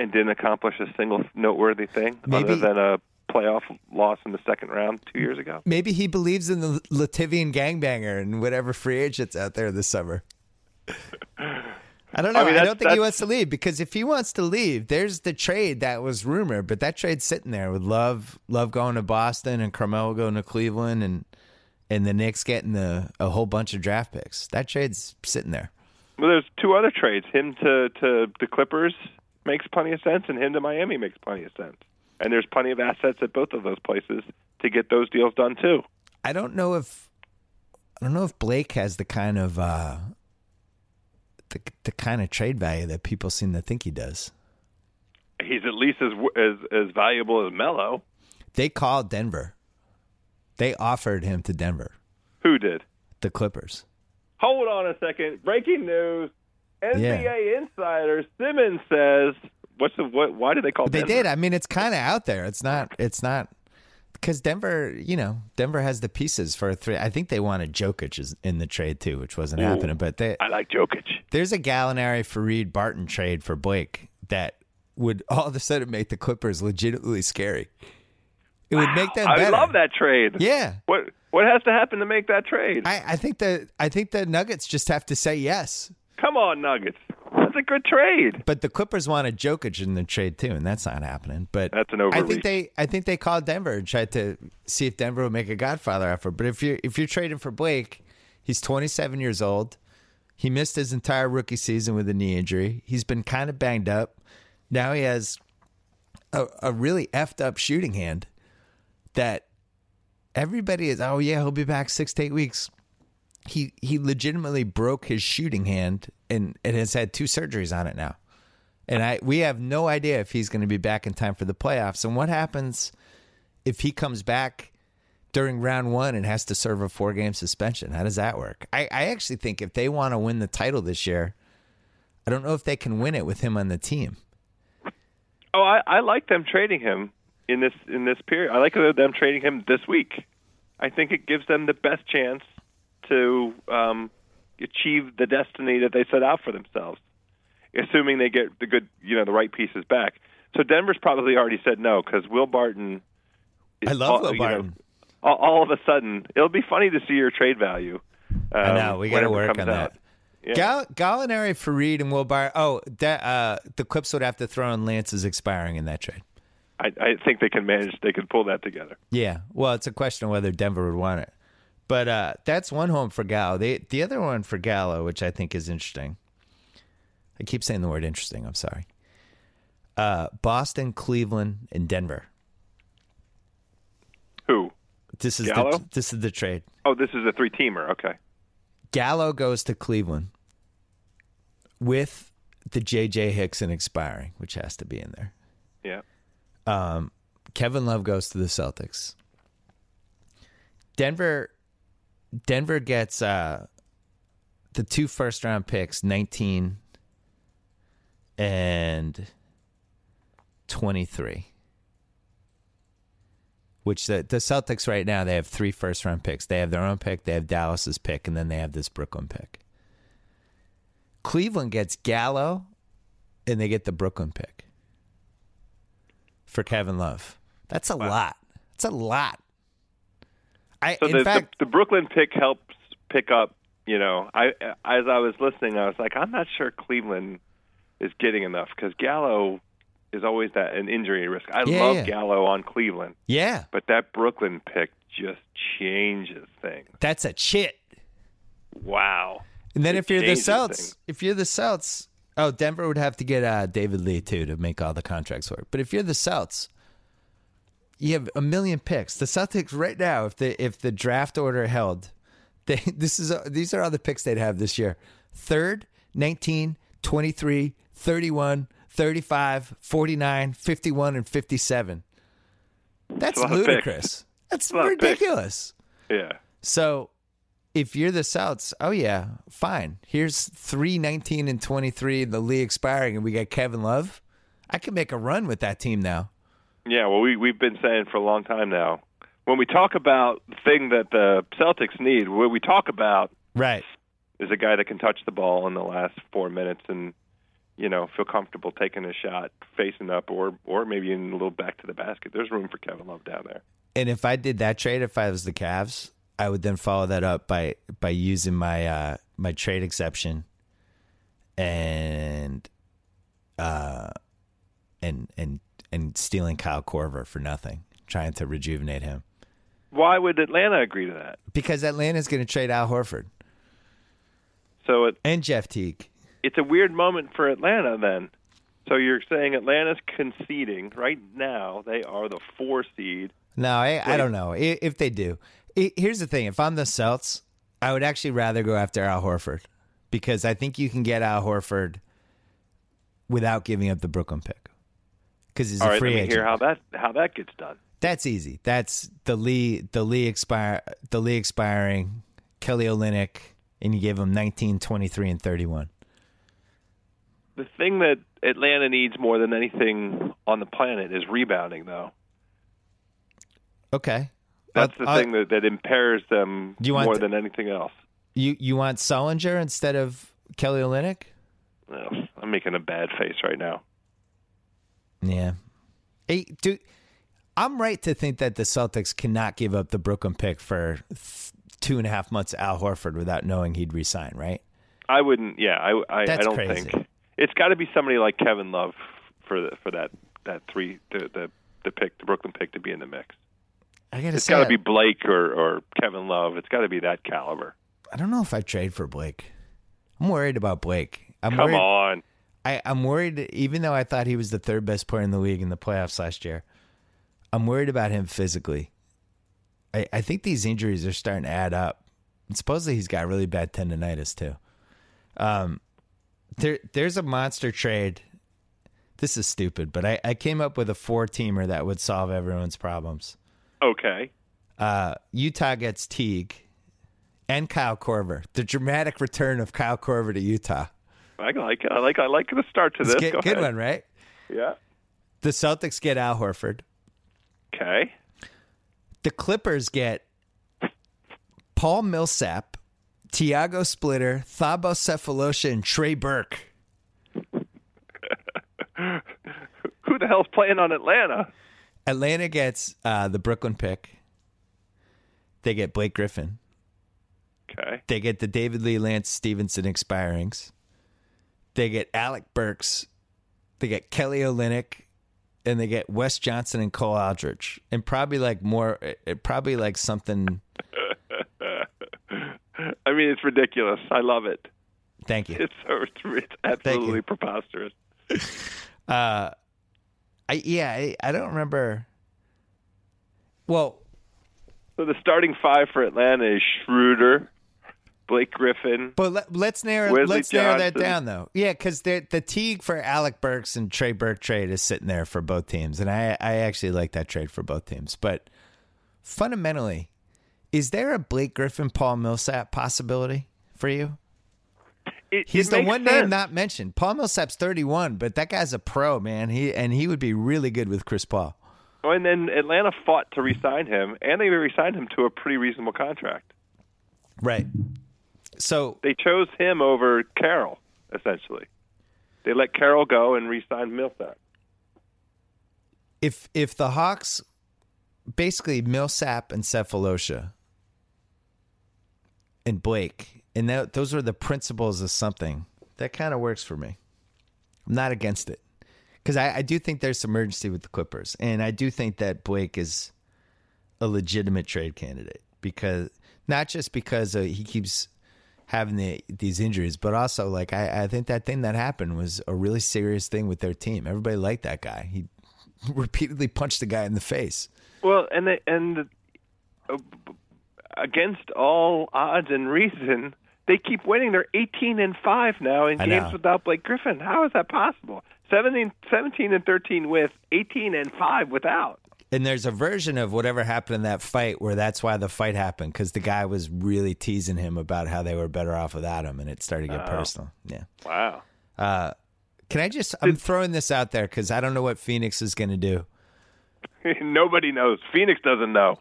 S2: And didn't accomplish a single noteworthy thing
S1: Maybe-
S2: other than a playoff loss in the second round two years ago.
S1: Maybe he believes in the Lativian gangbanger and whatever free agents out there this summer. I don't know. I,
S2: I
S1: don't think he wants to leave because if he wants to leave, there's the trade that was rumored, but that trade's sitting there with Love, Love going to Boston and Carmelo going to Cleveland and and the Knicks getting the, a whole bunch of draft picks. That trade's sitting there.
S2: Well, there's two other trades. Him to to the Clippers makes plenty of sense, and him to Miami makes plenty of sense. And there's plenty of assets at both of those places to get those deals done too.
S1: I don't know if I don't know if Blake has the kind of uh, the the kind of trade value that people seem to think he does.
S2: He's at least as as as valuable as Melo.
S1: They called Denver. They offered him to Denver,
S2: Who did?
S1: the Clippers.
S2: hold on a second. Breaking news: NBA insider Simmons says, "What's the what? Why do they call?"
S1: They
S2: Denver?
S1: did. I mean, it's kind of out there. It's not. It's not because Denver. You know, Denver has the pieces for a three. I think they wanted Jokic in the trade too, which wasn't
S2: Ooh.
S1: happening. But they,
S2: I like Jokic.
S1: there's a Gallinari Faried Barton trade for Blake that would all of a sudden make the Clippers legitimately scary. It would make them Better.
S2: I love that trade.
S1: Yeah.
S2: What what has to happen to make that trade?
S1: I, I think the I think the Nuggets just have to say yes.
S2: Come on, Nuggets. That's a good trade.
S1: But the Clippers wanted Jokic in the trade too, and that's not happening. But
S2: That's an overreach.
S1: I think they I think they called Denver and tried to see if Denver would make a Godfather offer. But if you're if you're trading for Blake, he's 27 years old. He missed his entire rookie season with a knee injury. He's been kind of banged up. Now he has a, a really effed up shooting hand that everybody is. Oh yeah, he'll be back six to eight weeks. He he legitimately broke his shooting hand and and has had two surgeries on it now. And I we have no idea if he's going to be back in time for the playoffs. And what happens if he comes back during round one and has to serve a four game suspension? How does that work? I, I actually think if they want to win the title this year, I don't know if they can win it with him on the team.
S2: Oh, I, I like them trading him in this in this period. I like them trading him this week. I think it gives them the best chance to um, achieve the destiny that they set out for themselves, assuming they get the good, you know, the right pieces back. So Denver's probably already said no because Will Barton. Is
S1: I love
S2: all-
S1: Will
S2: you know,
S1: Barton.
S2: all, all of a sudden, it'll be funny to see your trade value. Um,
S1: I know we got to work on
S2: out.
S1: that.
S2: Yeah.
S1: Gall- Gallinari, Faried, and Will Bar. Oh, that uh, the Clips would have to throw in Lance's expiring in that trade.
S2: I, I think they can manage. They can pull that together.
S1: Yeah. Well, it's a question of whether Denver would want it. But uh, that's one home for Gallo. The the other one for Gallo, which I think is interesting. I keep saying the word interesting. I'm sorry. Uh, Boston, Cleveland, and Denver.
S2: Who?
S1: This is
S2: Gallo?
S1: the this is the trade.
S2: Oh, this is a three-teamer. Okay.
S1: Gallo goes to Cleveland with the JJ Hickson expiring, which has to be in there.
S2: Yeah.
S1: Um, Kevin Love goes to the Celtics. Denver Denver gets uh, the two first round picks, 19 and 23. Which the, the Celtics right now, they have three first round picks. They have their own pick, they have Dallas's pick, and then they have this Brooklyn pick. Cleveland gets Gallo, and they get the Brooklyn pick for Kevin Love. That's a lot. That's a lot. I
S2: So the,
S1: fact
S2: the the Brooklyn pick helps pick up. You know, I as I was listening, I was like, I'm not sure Cleveland is getting enough because Gallo is always that an injury risk. I
S1: Yeah,
S2: love
S1: yeah.
S2: Gallo on Cleveland,
S1: yeah,
S2: but that Brooklyn pick just changes things.
S1: that's a chit.
S2: Wow.
S1: And then
S2: It
S1: if you're the Celts,
S2: things.
S1: if you're the Celts, oh Denver would have to get uh, David Lee too to make all the contracts work. But if you're the Celts, you have a million picks. The Celtics right now, if the if the draft order held, they this is these are all the picks they'd have this year. Third, 19, 23, 31, 35, 49, 51 and 57. That's ludicrous. That's
S2: a lot of picks.
S1: ridiculous.
S2: Yeah.
S1: So if you're the Celts, oh yeah, fine. Here's three, 19, and 23 in the league expiring, and we got Kevin Love. I can make a run with that team now.
S2: Yeah, well, we we've been saying for a long time now. When we talk about the thing that the Celtics need, what we talk about
S1: Right.
S2: is a guy that can touch the ball in the last four minutes and you know feel comfortable taking a shot facing up or or maybe in a little back to the basket. There's room for Kevin Love down there.
S1: And if I did that trade, if I was the Cavs, I would then follow that up by by using my uh, my trade exception and uh and and and stealing Kyle Korver for nothing, trying to rejuvenate him.
S2: Why would Atlanta agree to that?
S1: Because Atlanta's going to trade Al Horford
S2: So it,
S1: and Jeff Teague.
S2: it's a weird moment for Atlanta then. So you're saying Atlanta's conceding right now? They are the four seed.
S1: No, I, I don't know if they do. Here's the thing: if I'm the Celts, I would actually rather go after Al Horford because I think you can get Al Horford without giving up the Brooklyn pick because he's
S2: All
S1: a
S2: right,
S1: free
S2: let me
S1: agent.
S2: hear how that how that gets done.
S1: That's easy. That's the Lee the Lee expire the Lee expiring Kelly Olynyk and you gave him 19, 23, and 31.
S2: The thing that Atlanta needs more than anything on the planet is rebounding, though.
S1: Okay.
S2: That's
S1: Uh,
S2: the
S1: uh,
S2: thing that, that impairs them
S1: Do you want
S2: more
S1: th-
S2: than anything else.
S1: You you want Sullinger instead of Kelly Olynyk?
S2: Ugh, I'm making a bad face right now.
S1: Yeah. Hey, dude, I'm right to think that the Celtics cannot give up the Brooklyn pick for th- two and a half months Al Horford without knowing he'd resign, right?
S2: I wouldn't. Yeah, I, I, I don't
S1: crazy.
S2: think it's got to be somebody like Kevin Love for the, for that that three the, the the pick the Brooklyn pick to be in the mix.
S1: I gotta
S2: It's
S1: say,
S2: got to be Blake or or Kevin Love. It's got to be that caliber.
S1: I don't know if I trade for Blake. I'm worried about Blake. I'm
S2: Come
S1: worried,
S2: on.
S1: I, I'm worried, even though I thought he was the third best player in the league in the playoffs last year. I'm worried about him physically. I, I think these injuries are starting to add up. And supposedly he's got really bad tendonitis too. Um, there, there's a monster trade. This is stupid, but I, I came up with a four teamer that would solve everyone's problems.
S2: Okay.
S1: Uh, Utah gets Teague and Kyle Korver. The dramatic return of Kyle Korver to Utah.
S2: I like it. I like I like the start to this.
S1: good,
S2: Go
S1: good
S2: ahead.
S1: one, right?
S2: Yeah.
S1: The Celtics get Al Horford.
S2: Okay.
S1: The Clippers get Paul Millsap, Tiago Splitter, Thabo Sefolosha, and Trey Burke.
S2: Who the hell's playing on Atlanta?
S1: Atlanta gets uh, the Brooklyn pick. They get Blake Griffin.
S2: Okay.
S1: They get the David Lee Lance Stephenson expirings. They get Alec Burks. They get Kelly Olynyk. And they get Wes Johnson and Cole Aldrich. And probably like more, uh, probably like something.
S2: I mean, it's ridiculous. I love it.
S1: Thank you.
S2: It's it's, it's absolutely preposterous.
S1: Uh, I yeah, I, I don't remember. Well,
S2: So the starting five for Atlanta is Schroeder, Blake Griffin.
S1: but let, let's narrow
S2: Wesley
S1: let's narrow that down though. Yeah, because the the Teague for Alec Burks and Trey Burke trade is sitting there for both teams, and I I actually like that trade for both teams. But fundamentally, is there a Blake Griffin Paul Millsap possibility for you?
S2: It,
S1: He's
S2: it
S1: the one
S2: sense.
S1: name not mentioned. Paul Millsap's thirty one, but that guy's a pro man. He and he would be really good with Chris Paul.
S2: Oh, and then Atlanta fought to re-sign him, and they re-signed him to a pretty reasonable contract.
S1: Right. So
S2: They chose him over Carroll, essentially. They let Carroll go and re-signed Millsap.
S1: if if the Hawks basically Millsap and Sefolosha and Blake, and that, those are the principles of something that kind of works for me. I'm not against it because I, I do think there's some urgency with the Clippers, and I do think that Blake is a legitimate trade candidate because not just because uh, he keeps having the, these injuries, but also like I, I think that thing that happened was a really serious thing with their team. Everybody liked that guy. He repeatedly punched the guy in the face.
S2: Well, and they, and uh, against all odds and reason, they keep winning. They're 18 and 5 now in
S1: I
S2: games
S1: know.
S2: without Blake Griffin. How is that possible? 17, 17 and 13 with, 18 and 5 without.
S1: And there's a version of whatever happened in that fight where that's why the fight happened because the guy was really teasing him about how they were better off without him, and it started to get personal. Yeah.
S2: Wow.
S1: Uh, can I just? I'm throwing this out there because I don't know what Phoenix is going to do.
S2: Nobody knows. Phoenix doesn't know.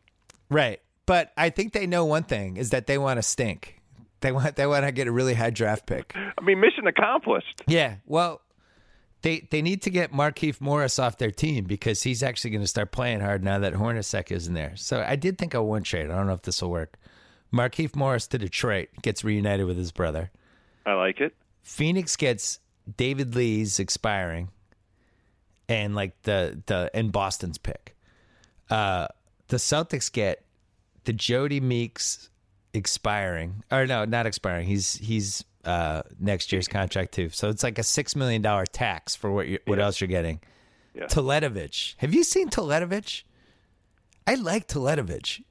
S1: Right. But I think they know one thing is that they want to stink. They want they want to get a really high draft pick.
S2: I mean, mission accomplished.
S1: Yeah. Well, they they need to get Markieff Morris off their team because he's actually going to start playing hard now that Hornacek isn't there. So I did think of one trade. I don't know if this will work. Markieff Morris to Detroit gets reunited with his brother.
S2: I like it.
S1: Phoenix gets David Lee's expiring, and like the the and Boston's pick. Uh, the Celtics get the Jodie Meeks expiring, or no, not expiring. He's he's uh, next year's contract too. So it's like a six million dollar tax for what you what else you're getting.
S2: Yeah.
S1: Teletovic. Have you seen Teletovic? I like Teletovic.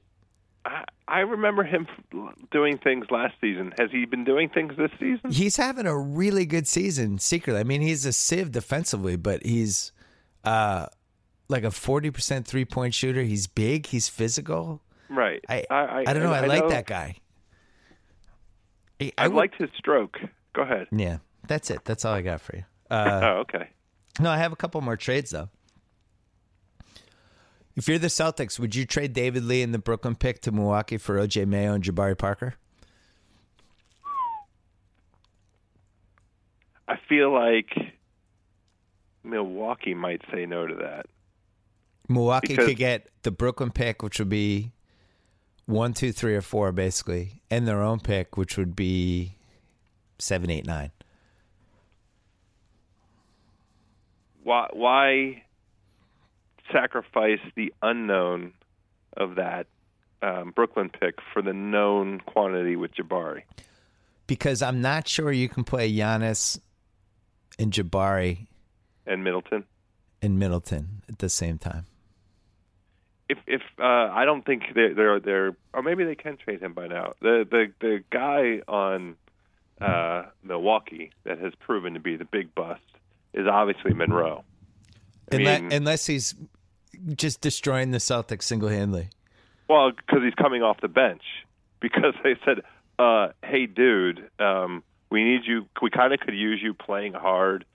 S2: I, I remember him doing things last season. Has he been doing things this season?
S1: He's having a really good season secretly. I mean, he's a sieve defensively, but he's uh like a 40% three-point shooter. He's big, he's physical.
S2: Right.
S1: I I I, don't know, I, like that guy. I,
S2: I,
S1: would-
S2: liked his stroke. Go ahead.
S1: Yeah, that's it. That's all I got for you. Uh,
S2: oh, okay.
S1: no, I have a couple more trades though. If you're the Celtics, would you trade David Lee and the Brooklyn pick to Milwaukee for OJ Mayo and Jabari Parker?
S2: I feel like Milwaukee might say no to that.
S1: Milwaukee
S2: Because-
S1: could get the Brooklyn pick, which would be one, two, three, or four, basically, and their own pick, which would be seven, eight, nine.
S2: Why? Why sacrifice the unknown of that um, Brooklyn pick for the known quantity with Jabari?
S1: Because I'm not sure you can play Giannis and Jabari
S2: and Middleton.
S1: and Middleton at the same time.
S2: If if uh, I don't think they're, they're they're or maybe they can trade him by now. The the the guy on uh, Milwaukee that has proven to be the big bust is obviously Monroe. I
S1: Unless,
S2: mean,
S1: unless he's just destroying the Celtics single handedly.
S2: well, because he's coming off the bench because they said, uh, "Hey, dude, um, we need you. We kind of could use you playing hard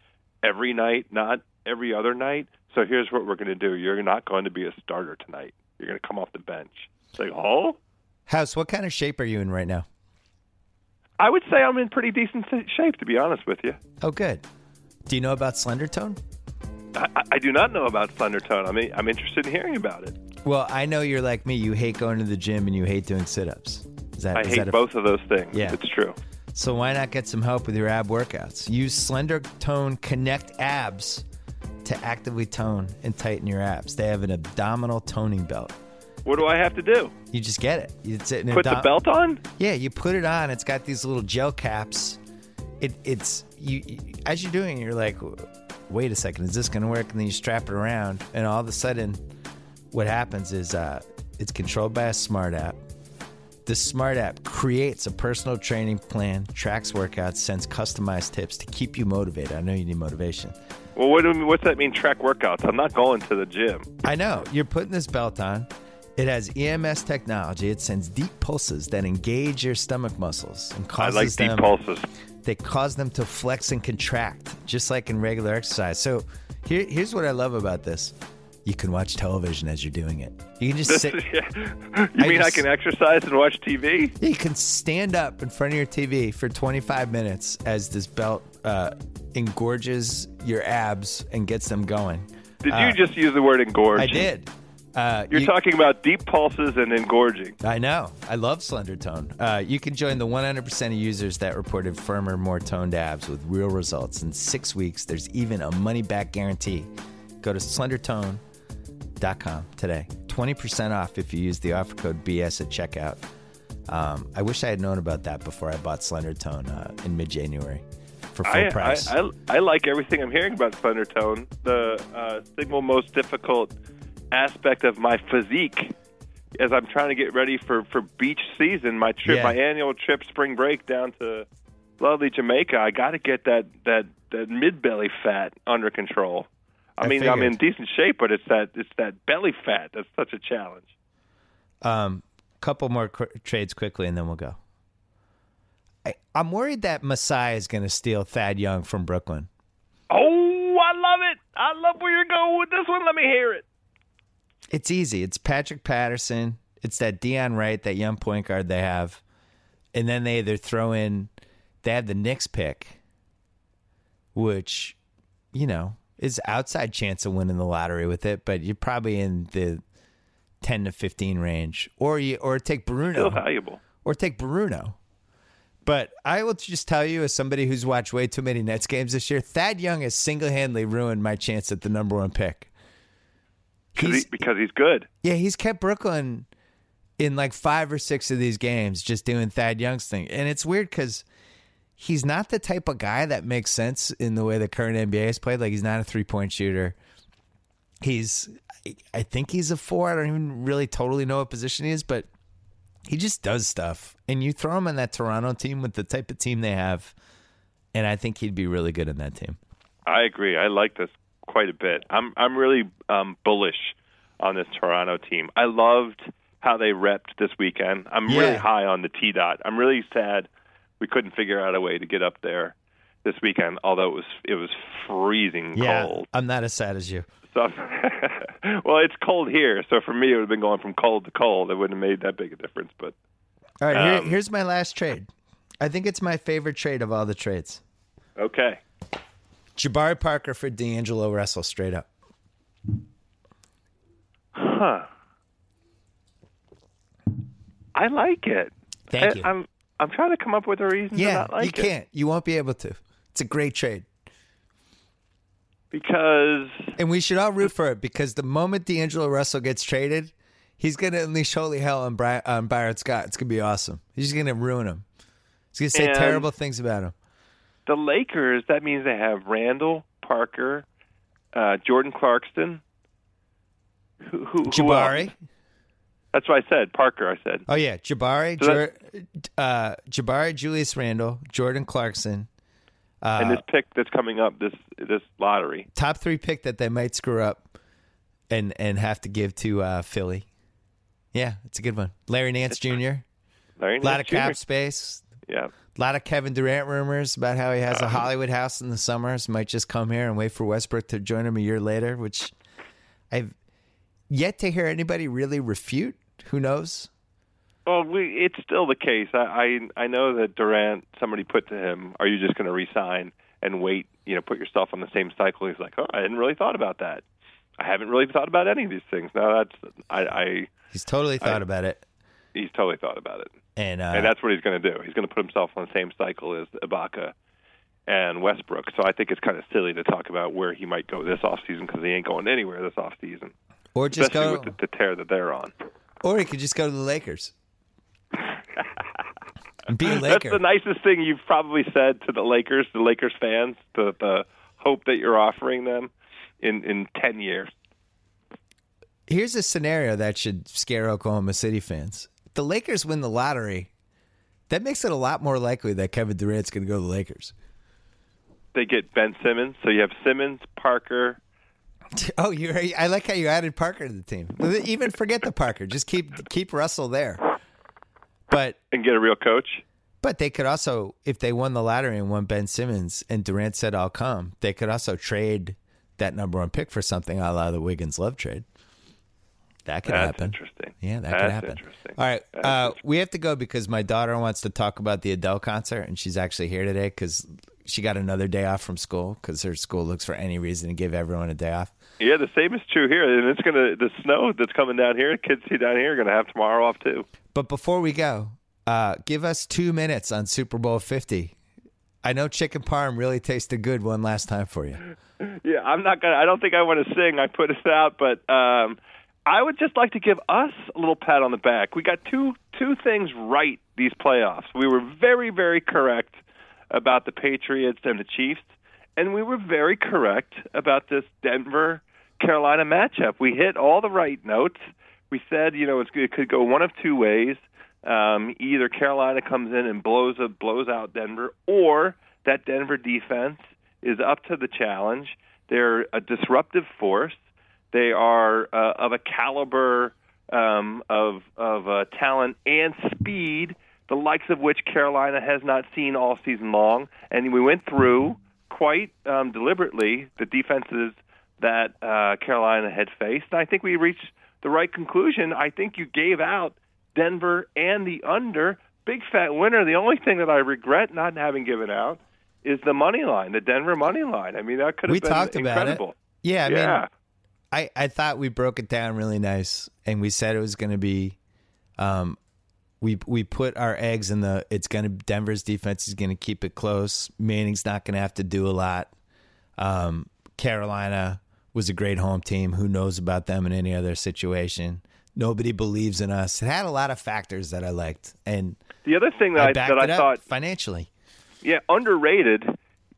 S2: every night, not every other night. So here's what we're going to do. You're not going to be a starter tonight. You're going to come off the bench." It's like, oh.
S1: House, what kind of shape are you in right now?
S2: I would say I'm in pretty decent shape, to be honest with you.
S1: Oh, good. Do you know about Slender Tone?
S2: I, I do not know about Thunder Tone. I mean, I'm interested in hearing about it.
S1: Well, I know you're like me. You hate going to the gym and you hate doing sit ups. Is that,
S2: I
S1: is
S2: hate
S1: that a-
S2: both of those things.
S1: Yeah.
S2: It's true.
S1: So why not get some help with your ab workouts? Use Slender Tone Connect Abs to actively tone and tighten your abs. They have an abdominal toning belt.
S2: What do I have to do?
S1: You just get it. It's an
S2: Put the belt on?
S1: Yeah, you put it on. It's got these little gel caps. It it's you, you as you're doing, it, you're like, wait a second, is this going to work? And then you strap it around, and all of a sudden, what happens is uh, it's controlled by a smart app. The smart app creates a personal training plan, tracks workouts, sends customized tips to keep you motivated. I know you need motivation.
S2: Well, what do, what's that mean, track workouts? I'm not going to the gym.
S1: I know. You're putting this belt on. It has EMS technology. It sends deep pulses that engage your stomach muscles and
S2: I like deep
S1: them
S2: pulses.
S1: they cause them to flex and contract, just like in regular exercise. So here, here's what I love about this. You can watch television as you're doing it. You can just
S2: This
S1: sit.
S2: is- you
S1: I
S2: mean I can exercise and watch TV?
S1: You can stand up in front of your TV for 25 minutes as this belt uh, engorges your abs and gets them going.
S2: Did
S1: Uh,
S2: you just use the word engorge?
S1: I did. Uh,
S2: You're
S1: you-
S2: talking about deep pulses and engorging.
S1: I know. I love Slender Tone. Uh, you can join the 100% of users that reported firmer, more toned abs with real results. In six weeks, there's even a money back guarantee. Go to slendertone.com today. 20% off if you use the offer code BS at checkout. Um, I wish I had known about that before I bought Slender Tone uh, in mid January for full
S2: I, I,
S1: price.
S2: I, I like everything I'm hearing about Thunder Tone. The uh, single most difficult aspect of my physique as I'm trying to get ready for, for beach season, my trip,
S1: Yeah.
S2: my annual trip, spring break down to lovely Jamaica. I got to get that that that mid belly fat under control. I,
S1: I
S2: mean, I'm in decent shape, but it's that it's that belly fat that's such a challenge.
S1: Um, couple more qu- trades quickly, and then we'll go. I, I'm worried that Masai is going to steal Thad Young from Brooklyn.
S2: Oh, I love it! I love where you're going with this one. Let me hear it.
S1: It's easy. It's Patrick Patterson. It's that Delon Wright, that young point guard they have, and then they either throw in. They have the Knicks pick, which, you know, is outside chance of winning the lottery with it, but you're probably in the ten to fifteen range, or you or take Bruno.
S2: Still valuable.
S1: or take Bruno. But I will just tell you, as somebody who's watched way too many Nets games this year, Thad Young has single handedly ruined my chance at the number one pick.
S2: Because
S1: He's,
S2: he, because he's good.
S1: yeah, he's kept Brooklyn in like five or six of these games just doing Thad Young's thing. And it's weird because he's not the type of guy that makes sense in the way the current NBA is played. Like, he's not a three point shooter. He's, I think he's a four. I don't even really totally know what position he is, but he just does stuff. And you throw him on that Toronto team with the type of team they have, and I think he'd be really good in that team.
S2: I agree. I like this quite a bit. I'm I'm really um, bullish on this Toronto team. I loved how they repped this weekend. I'm really high on the T dot. I'm really sad we couldn't figure out a way to get up there this weekend. Although it was it was freezing
S1: Yeah,
S2: cold.
S1: I'm not as sad as you.
S2: So, well, it's cold here. So for me, it would have been going from cold to cold. It wouldn't have made that big a difference. But
S1: All right, here,
S2: Um,
S1: here's my last trade. I think it's my favorite trade of all the trades.
S2: okay,
S1: Jabari Parker for D'Angelo Russell, straight up.
S2: huh? I like it.
S1: Thank
S2: I,
S1: you.
S2: I'm I'm trying to come up with a reason to
S1: yeah,
S2: not like
S1: you can't. You won't be able to. It's a great trade.
S2: Because
S1: And we should all root for it because the moment D'Angelo Russell gets traded, he's going to unleash holy hell on, on Byron Scott. It's going to be awesome. He's just going to ruin him. He's going to say
S2: And-
S1: terrible things about him.
S2: the Lakers. That means they have Randle Parker, uh, Jordan Clarkson, who, who, who?
S1: Jabari.
S2: That's what I said. Parker. I said.
S1: Oh, yeah. Jabari,
S2: So
S1: Jor- uh, Jabari, Julius Randle, Jordan Clarkson. Uh,
S2: and this pick that's coming up this this lottery.
S1: top three pick that they might screw up and, and have to give to uh, Philly. Yeah, it's a good one. Larry Nance Jr.
S2: Larry
S1: A lot of
S2: Jr.
S1: cap space.
S2: Yeah.
S1: A lot of Kevin Durant rumors about how he has a Hollywood house in the summers. Might just come here and wait for Westbrook to join him a year later, which I've yet to hear anybody really refute. Who knows?
S2: Well, we, it's still the case. I, I I know that Durant. Somebody put to him, "Are you just going to resign and wait? You know, put yourself on the same cycle." He's like, "Oh, I hadn't really thought about that. I haven't really thought about any of these things." No, that's I. I
S1: He's totally thought
S2: I-
S1: about it,
S2: he's totally thought about it,
S1: and, uh,
S2: and that's what he's going to do. He's going to put himself on the same cycle as Ibaka and Westbrook. So I think it's kind of silly to talk about where he might go this off season because he ain't going anywhere this off season,
S1: or just
S2: especially
S1: go,
S2: with the, the tear that they're on.
S1: or he could just go to the Lakers be a
S2: That's the nicest thing you've probably said to the Lakers, the Lakers fans, the the hope that you're offering them in in ten years.
S1: Here's a scenario that should scare Oklahoma City fans. If the Lakers win the lottery, that makes it a lot more likely that Kevin Durant's going to go to the Lakers.
S2: They get Ben Simmons, so you have Simmons, Parker.
S1: Oh, you I like how you added Parker to the team. Even forget the Parker. Just keep keep Russell there. But
S2: And get a real coach.
S1: but they could also, if they won the lottery and won Ben Simmons and Durant said I'll come, they could also trade that number one pick for something a la the Wiggins love trade. That could
S2: That's
S1: happen.
S2: interesting.
S1: Yeah, that
S2: That's
S1: could happen.
S2: interesting.
S1: All right, uh, we have to go because my daughter wants to talk about the Adele concert, and she's actually here today because she got another day off from school because her school looks for any reason to give everyone a day off.
S2: Yeah, the same is true here, and it's gonna the snow that's coming down here. Kids see down here are gonna have tomorrow off too.
S1: But before we go, uh, give us two minutes on Super Bowl Fifty. I know chicken parm really tasted good one last time for you.
S2: Yeah, I'm not gonna. I don't think I want to sing. I put it out, but um, I would just like to give us a little pat on the back. We got two two things right these playoffs. We were very very correct about the Patriots and the Chiefs, and we were very correct about this Denver Carolina matchup. We hit all the right notes. We said, you know, it could go one of two ways. Um, either Carolina comes in and blows a, blows out Denver, or that Denver defense is up to the challenge. They're a disruptive force. They are uh, of a caliber um, of of uh, talent and speed, the likes of which Carolina has not seen all season long. And we went through quite um, deliberately the defenses that uh, Carolina had faced. And I think we reached the right conclusion. I think you gave out Denver and the under. Big fat winner. The only thing that I regret not having given out is the money line, the Denver money line. I mean, that could have
S1: We
S2: been
S1: talked about it. Yeah, I mean,
S2: yeah.
S1: I, I thought we broke it down really nice, and we said it was going to be, um, we we put our eggs in the. It's going to Denver's defense is going to keep it close. Manning's not going to have to do a lot. Um, Carolina was a great home team. Who knows about them in any other situation? Nobody believes in us. It had a lot of factors that I liked, and
S2: The other thing that
S1: I
S2: I, that I thought,
S1: financially.
S2: yeah, underrated.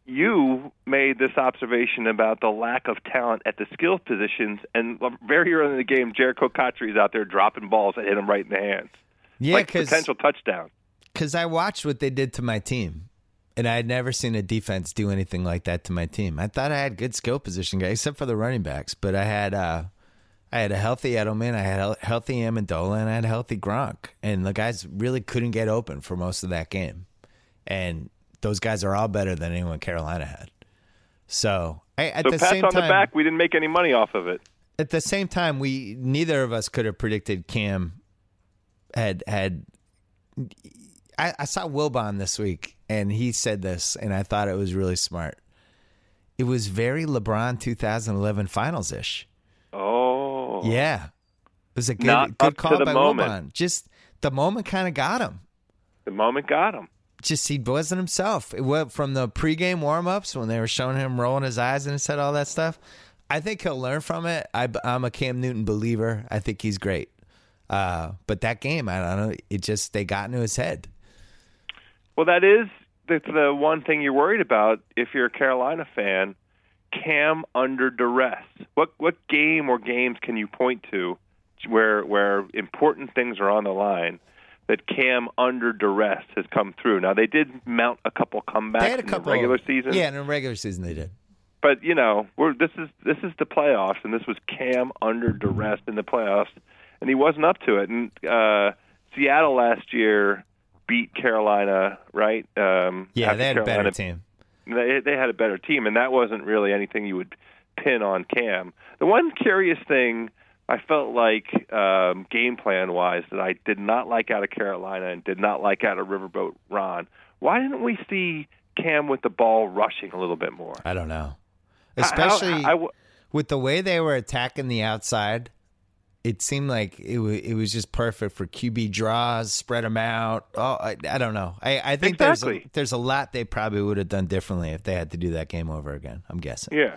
S2: You made this observation about the lack of talent at the skill positions, and very early in the game, Jerricho is out there dropping balls that hit him right in the hands,
S1: Yeah,
S2: like potential touchdown.
S1: because I watched what they did to my team, and I had never seen a defense do anything like that to my team. I thought I had good skill position guys, except for the running backs, but I had uh, I had a healthy Edelman, I had a healthy Amendola, and I had a healthy Gronk, and the guys really couldn't get open for most of that game. and those guys are all better than anyone Carolina had. So I, at
S2: So
S1: the same
S2: on
S1: time,
S2: the back. We didn't make any money off of it.
S1: at the same time, we neither of us could have predicted Cam had had. I, I saw Wilbon this week, and he said this, and I thought it was really smart. It was very LeBron 2011 Finals ish.
S2: Oh,
S1: Yeah, it was a good
S2: Not
S1: good call by
S2: moment.
S1: Wilbon. Just the moment kind of got him.
S2: the moment got him.
S1: Just he wasn't himself. It went from the pregame warmups when they were showing him rolling his eyes and said all that stuff. I think he'll learn from it. I, I'm a Cam Newton believer. I think he's great. Uh, but that game, I don't know. It just they got into his head.
S2: Well, that is the, the one thing you're worried about if you're a Carolina fan. Cam under duress. What what game or games can you point to where where important things are on the line that Cam under duress has come through? Now they did mount a couple comebacks
S1: They had a
S2: in
S1: couple
S2: the regular season.
S1: Yeah, in the regular season they did.
S2: but you know, we're this is this is the playoffs, and this was Cam under duress in the playoffs, and he wasn't up to it. And uh, Seattle last year beat Carolina, right? Um,
S1: Yeah, they had a better team.
S2: They they had a better team, and that wasn't really anything you would pin on Cam. The one curious thing I felt like um, game plan wise that I did not like out of Carolina and did not like out of Riverboat Ron. Why didn't we see Cam with the ball rushing a little bit more?
S1: I don't know. Especially
S2: I- I w-
S1: with the way they were attacking the outside, it seemed like it was it was just perfect for QB draws, spread them out. Oh, I, I don't know. I, I think there's a, there's a lot they probably would have done differently if they had to do that game over again. I'm guessing.
S2: yeah.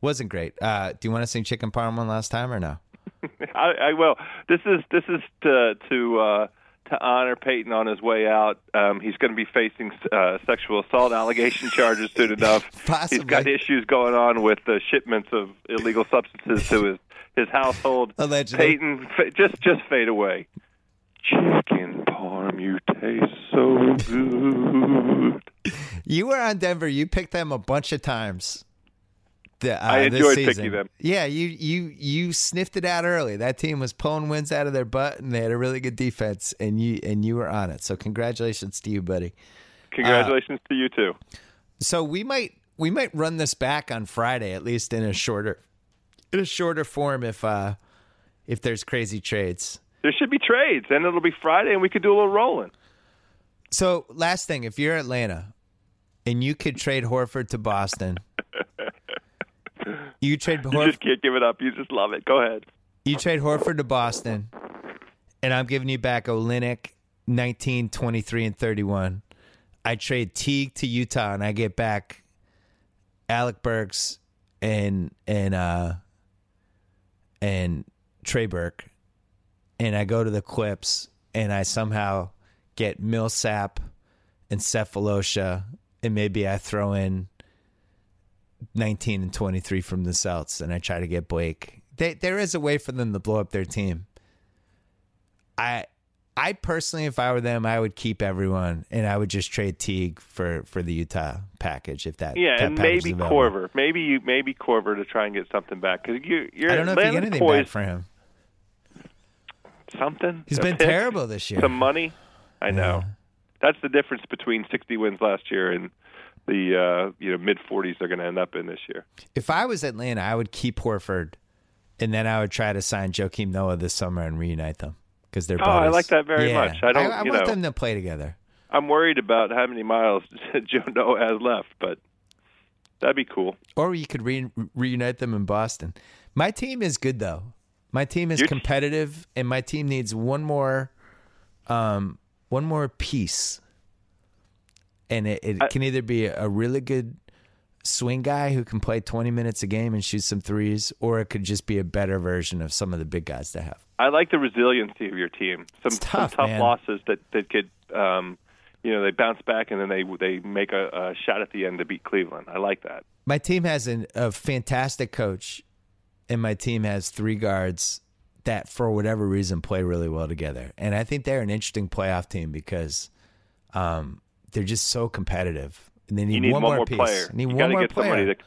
S1: Wasn't great. Uh, do you want to sing Chicken Parm one last time or no?
S2: I, I will. This is this is to to uh, to honor Peyton on his way out. Um, he's going to be facing uh, sexual assault allegation charges soon enough.
S1: Possibly.
S2: He's got issues going on with the shipments of illegal substances to his his household.
S1: Allegedly.
S2: Peyton, fa- just just fade away. Chicken parm, you taste so good.
S1: You were on Denver. You picked them a bunch of times. The, uh,
S2: I enjoyed picking them.
S1: Yeah, you you you sniffed it out early. That team was pulling wins out of their butt, and they had a really good defense, and you and you were on it. So congratulations to you, buddy.
S2: Congratulations to you too.
S1: So we might we might run this back on Friday, at least in a shorter in a shorter form, if uh if there's crazy trades.
S2: There should be trades, and it'll be Friday, and we could do a little rolling.
S1: So last thing, if you're Atlanta and you could trade Horford to Boston, you trade Horford.
S2: You just can't give it up. You just love it. Go ahead.
S1: You trade Horford to Boston, and I'm giving you back Olynyk 19, 23, and 31. I trade Teague to Utah, and I get back Alec Burks and and uh and Trey Burke, and I go to the Clips, and I somehow get Millsap and Sefolosha, and maybe I throw in 19 and 23 from the Celts, and I try to get Blake. They, there is a way for them to blow up their team. I I personally, if I were them, I would keep everyone, and I would just trade Teague for for the Utah package if that.
S2: Yeah,
S1: that
S2: and maybe. Korver, maybe you, maybe Korver to try and get something back because you, you're
S1: I don't know if you get anything back
S2: poised
S1: for him.
S2: something.
S1: he's been
S2: pick,
S1: terrible this year.
S2: Some money, I know. That's the difference between 60 wins last year and the uh, you know mid 40s they're going to end up in this year.
S1: If I was Atlanta, I would keep Horford, and then I would try to sign Joakim Noah this summer and reunite them because they're.
S2: Oh, I like that very
S1: Yeah.
S2: much. I don't-
S1: I,
S2: you
S1: want
S2: know.
S1: them to play together.
S2: I'm worried about how many miles Joe Noah has left, but that'd be cool.
S1: Or you could re- reunite them in Boston. My team is good though. My team is
S2: Your-
S1: competitive, and my team needs one more, um, one more piece. And it, it
S2: I-
S1: can either be a really good swing guy who can play 20 minutes a game and shoot some threes, or it could just be a better version of some of the big guys to have.
S2: I like the resiliency of your team. Some,
S1: tough,
S2: some tough
S1: man.
S2: losses that that could, um, you know, they bounce back and then they they make a, a shot at the end to beat Cleveland. I like that.
S1: My team has an, a fantastic coach, and my team has three guards that, for whatever reason, play really well together. And I think they're an interesting playoff team because um, they're just so competitive. And they need,
S2: need
S1: one,
S2: one,
S1: more piece.
S2: player.
S1: Need
S2: you
S1: one more
S2: get
S1: player.
S2: somebody that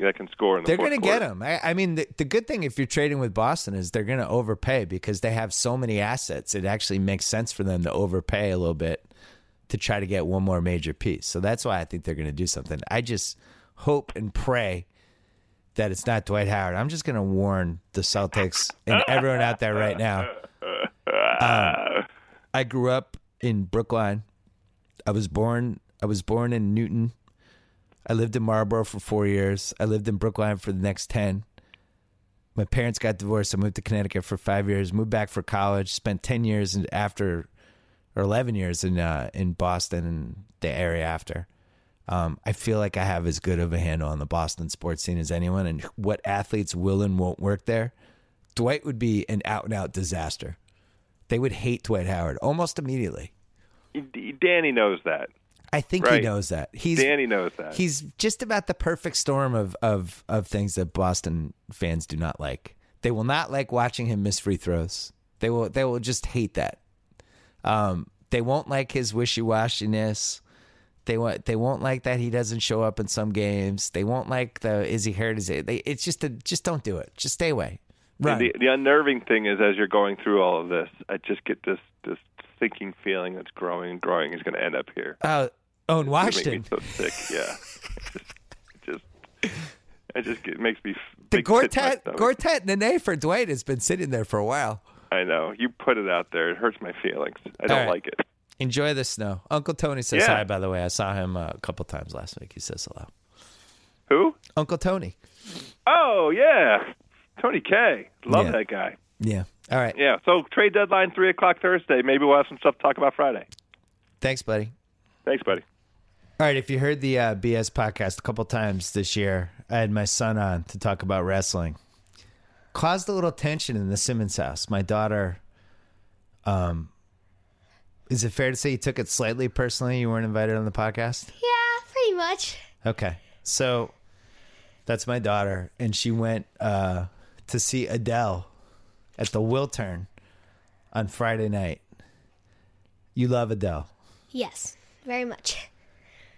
S2: that can score in the
S1: they're going to get him. I, I mean, the, the good thing if you're trading with Boston is they're going to overpay because they have so many assets. It actually makes sense for them to overpay a little bit to try to get one more major piece. So that's why I think they're going to do something. I just hope and pray that it's not Dwight Howard. I'm just going to warn the Celtics and everyone out there right now. Um, I grew up in Brookline. I was born. I was born in Newton. I lived in Marlboro for four years. I lived in Brookline for the next ten. My parents got divorced. I moved to Connecticut for five years. Moved back for college. Spent ten years in, after, or eleven years in uh, in Boston and the area after. Um, I feel like I have as good of a handle on the Boston sports scene as anyone, and what athletes will and won't work there. Dwight would be an out and out disaster. They would hate Dwight Howard almost immediately.
S2: Danny knows that.
S1: I think
S2: Right.
S1: he knows that. He's
S2: Danny knows that.
S1: he's just about the perfect storm of, of of things that Boston fans do not like. They will not like watching him miss free throws. They will they will just hate that. Um, they won't like his wishy washiness. They want they won't like that he doesn't show up in some games. They won't like the is he hurt? Is it? They, it's just a, just don't do it. Just stay away. Right.
S2: The, the unnerving thing is, as you're going through all of this, I just get this sinking feeling that's growing and growing. He's going to end up here.
S1: uh, Owen
S2: It
S1: Washington.
S2: so sick. Yeah, it just, it just, it just it makes me.
S1: The
S2: big pit in
S1: Gortat. Gortat Nene for Dwight has been sitting there for a while.
S2: I know you put it out there. It hurts my feelings. I don't
S1: right.
S2: like it.
S1: Enjoy the snow. Uncle Tony says
S2: Yeah.
S1: hi, by the way. I saw him uh, a couple times last week. He says hello.
S2: Who?
S1: Uncle Tony.
S2: Oh yeah, Tony K. Love
S1: Yeah.
S2: that guy.
S1: Yeah. All right.
S2: Yeah. So trade deadline three o'clock Thursday. Maybe we'll have some stuff to talk about Friday.
S1: Thanks, buddy.
S2: Thanks, buddy.
S1: All right. If you heard the uh, BS podcast a couple times this year, I had my son on to talk about wrestling. Caused a little tension in the Simmons house. My daughter, um, is it fair to say you took it slightly personally? You weren't invited on the podcast?
S4: Yeah, pretty much.
S1: Okay. So that's my daughter, and she went uh, to see Adele at the Wiltern on Friday night. You love Adele.
S4: Yes, very much.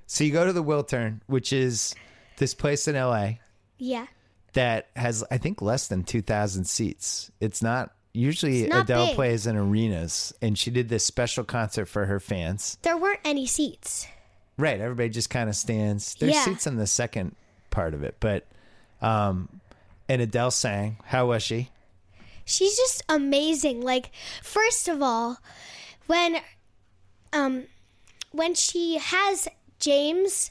S1: So you go to the Wiltern, which is this place in LA
S4: Yeah.
S1: that has, I think, less than 2,000 seats. It's not. Usually
S4: It's not
S1: Adele
S4: big.
S1: plays in arenas, and she did this special concert for her fans.
S4: There weren't any seats.
S1: Right. Everybody just kind of stands. There's
S4: Yeah.
S1: seats in the second part of it, but um, and Adele sang. How was she?
S4: She's just amazing. Like, first of all, when um when she has James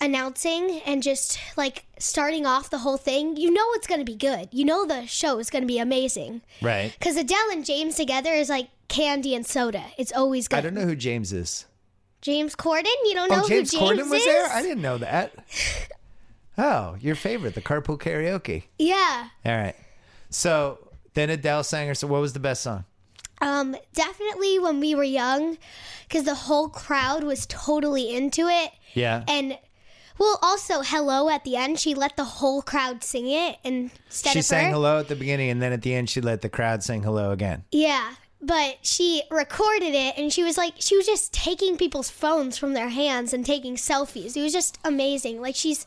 S4: announcing and just like starting off the whole thing, you know it's going to be good. You know the show is going to be amazing.
S1: Right.
S4: Cuz Adele and James together is like candy and soda. It's always good.
S1: I don't know who James is.
S4: James Corden? You don't know
S1: oh, James
S4: who James
S1: Corden was
S4: is?
S1: there? I didn't know that. oh, your favorite, the carpool karaoke.
S4: Yeah.
S1: All right. So then Adele sang her. So what was the best song?
S4: Um, definitely when we were young, because the whole crowd was totally into it.
S1: Yeah.
S4: And well, also hello at the end. She let the whole crowd sing it instead
S1: she
S4: of
S1: sang
S4: her.
S1: hello at the beginning, and then at the end, she let the crowd sing hello again.
S4: Yeah, but she recorded it, and she was like, she was just taking people's phones from their hands and taking selfies. It was just amazing. Like she's.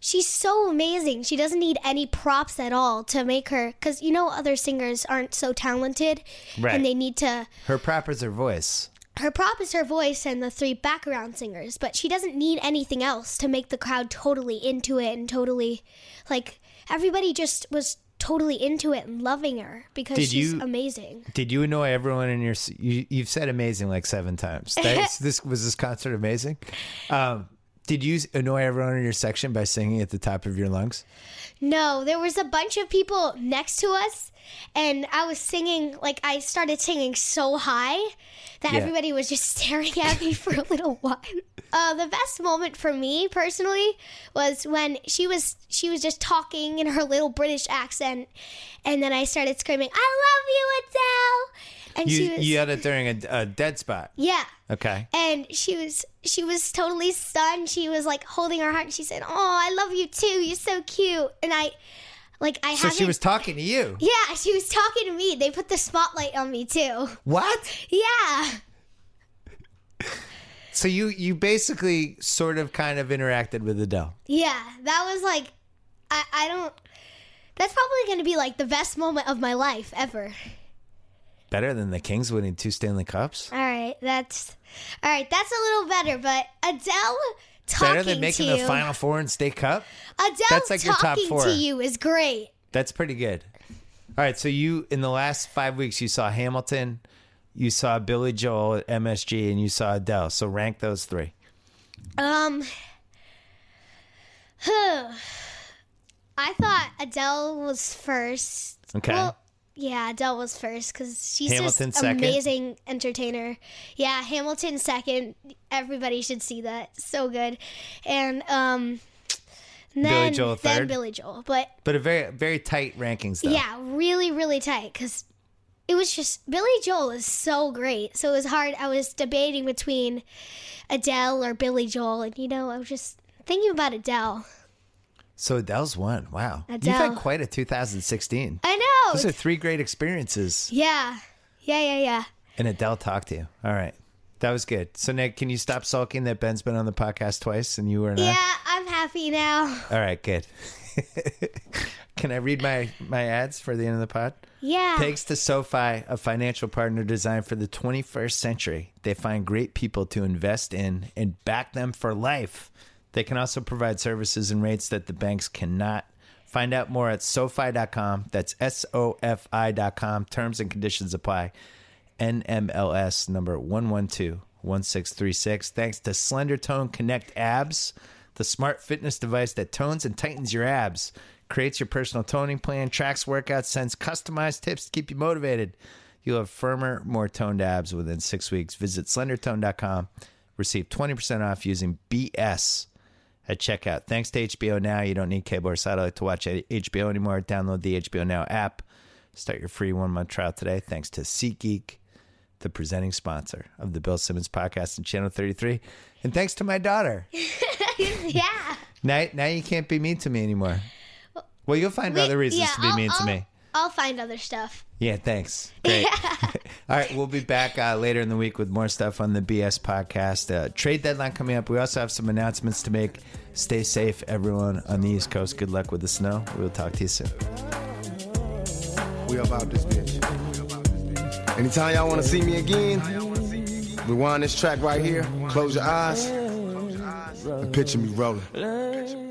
S4: She's so amazing. She doesn't need any props at all to make her, because you know other singers aren't so talented,
S1: Right.
S4: and they need to
S1: Her prop is her voice.
S4: her prop is her voice and the three background singers, but she doesn't need anything else to make the crowd totally into it and totally like everybody just was totally into it and loving her because
S1: Did
S4: she's
S1: you-
S4: amazing.
S1: Did you annoy everyone in your? You, you've said amazing like seven times. Thanks. this was this concert amazing. Um, did you annoy everyone in your section by singing at the top of your lungs?
S4: No, there was a bunch of people next to us and I was singing like I started singing so high that
S1: Yeah.
S4: everybody was just staring at me for a little while. Uh, the best moment for me personally was when she was she was just talking in her little British accent, and then I started screaming, "I love you, Adele!" And
S1: You,
S4: she was
S1: you yelled it during a, a dead spot.
S4: yeah,
S1: Okay.
S4: and she was she was totally stunned. She was like holding her heart, and she said, "Oh, I love you too. You're so cute." And I, like, I
S1: So she was talking to you.
S4: yeah, she was talking to me. They put the spotlight on me too.
S1: What?
S4: Yeah.
S1: So you you basically sort of kind of interacted with Adele.
S4: Yeah, that was like, I, I don't. That's probably going to be like the best moment of my life ever.
S1: Better than the Kings winning two Stanley Cups.
S4: All right. that's all right. That's a little better, but Adele talking
S1: Better than making
S4: to
S1: the
S4: you,
S1: Final Four and State Cup.
S4: Adele
S1: That's like your top four.
S4: to you is great.
S1: That's pretty good. All right, so you in the last five weeks you saw Hamilton, you saw Billy Joel at MSG, and you saw Adele. So rank those three.
S4: Um, I thought Adele was first.
S1: Okay.
S4: Well, yeah, Adele was first because she's
S1: Hamilton
S4: just
S1: second?
S4: amazing entertainer. Yeah, Hamilton second. Everybody should see that. So good. And um, then
S1: Joel
S4: then
S1: third?
S4: Billy Joel. But
S1: But a very very tight rankings though.
S4: yeah, really really tight because it was just Billy Joel is so great. So it was hard. I was debating between Adele or Billy Joel, and you know, I was just thinking about Adele.
S1: So Adele's one. Wow. You've had quite a 2016.
S4: I know.
S1: Those are three great experiences.
S4: yeah, yeah, yeah, yeah.
S1: And Adele talked to you. All right. That was good. So Nick, can you stop sulking that Ben's been on the podcast twice and you were not?
S4: Yeah, I'm happy now.
S1: All right, good. can I read my my ads for the end of the pod?
S4: Yeah.
S1: Thanks to SoFi, a financial partner designed for the 21st century, they find great people to invest in and back them for life. They can also provide services and rates that the banks cannot. Find out more at SoFi.com. That's S O F I.com. Terms and conditions apply. NMLS number 1121636. Thanks to Slendertone Connect Abs, the smart fitness device that tones and tightens your abs, creates your personal toning plan, tracks workouts, sends customized tips to keep you motivated. You'll have firmer, more toned abs within six weeks. Visit slendertone.com. Receive 20% off using BS at checkout. Thanks to HBO Now, you don't need cable or satellite to watch HBO anymore. Download the HBO Now app. Start your free one month trial today. Thanks to SeatGeek, the presenting sponsor of the Bill Simmons podcast and Channel 33. And thanks to my daughter.
S4: yeah.
S1: Now, now you can't be mean to me anymore. Well, you'll find
S4: We-
S1: other reasons
S4: yeah,
S1: to be
S4: I'll-
S1: mean to
S4: I'll-
S1: me.
S4: I'll find other stuff.
S1: Yeah, thanks. Great. All right, we'll be back uh, later in the week with more stuff on the BS podcast. Uh, trade deadline coming up. We also have some announcements to make. Stay safe, everyone on the East Coast. Good luck with the snow. We'll talk to you soon.
S3: We about this bitch. Anytime y'all want to see me again, rewind this track right here, close your eyes, and picture me rolling.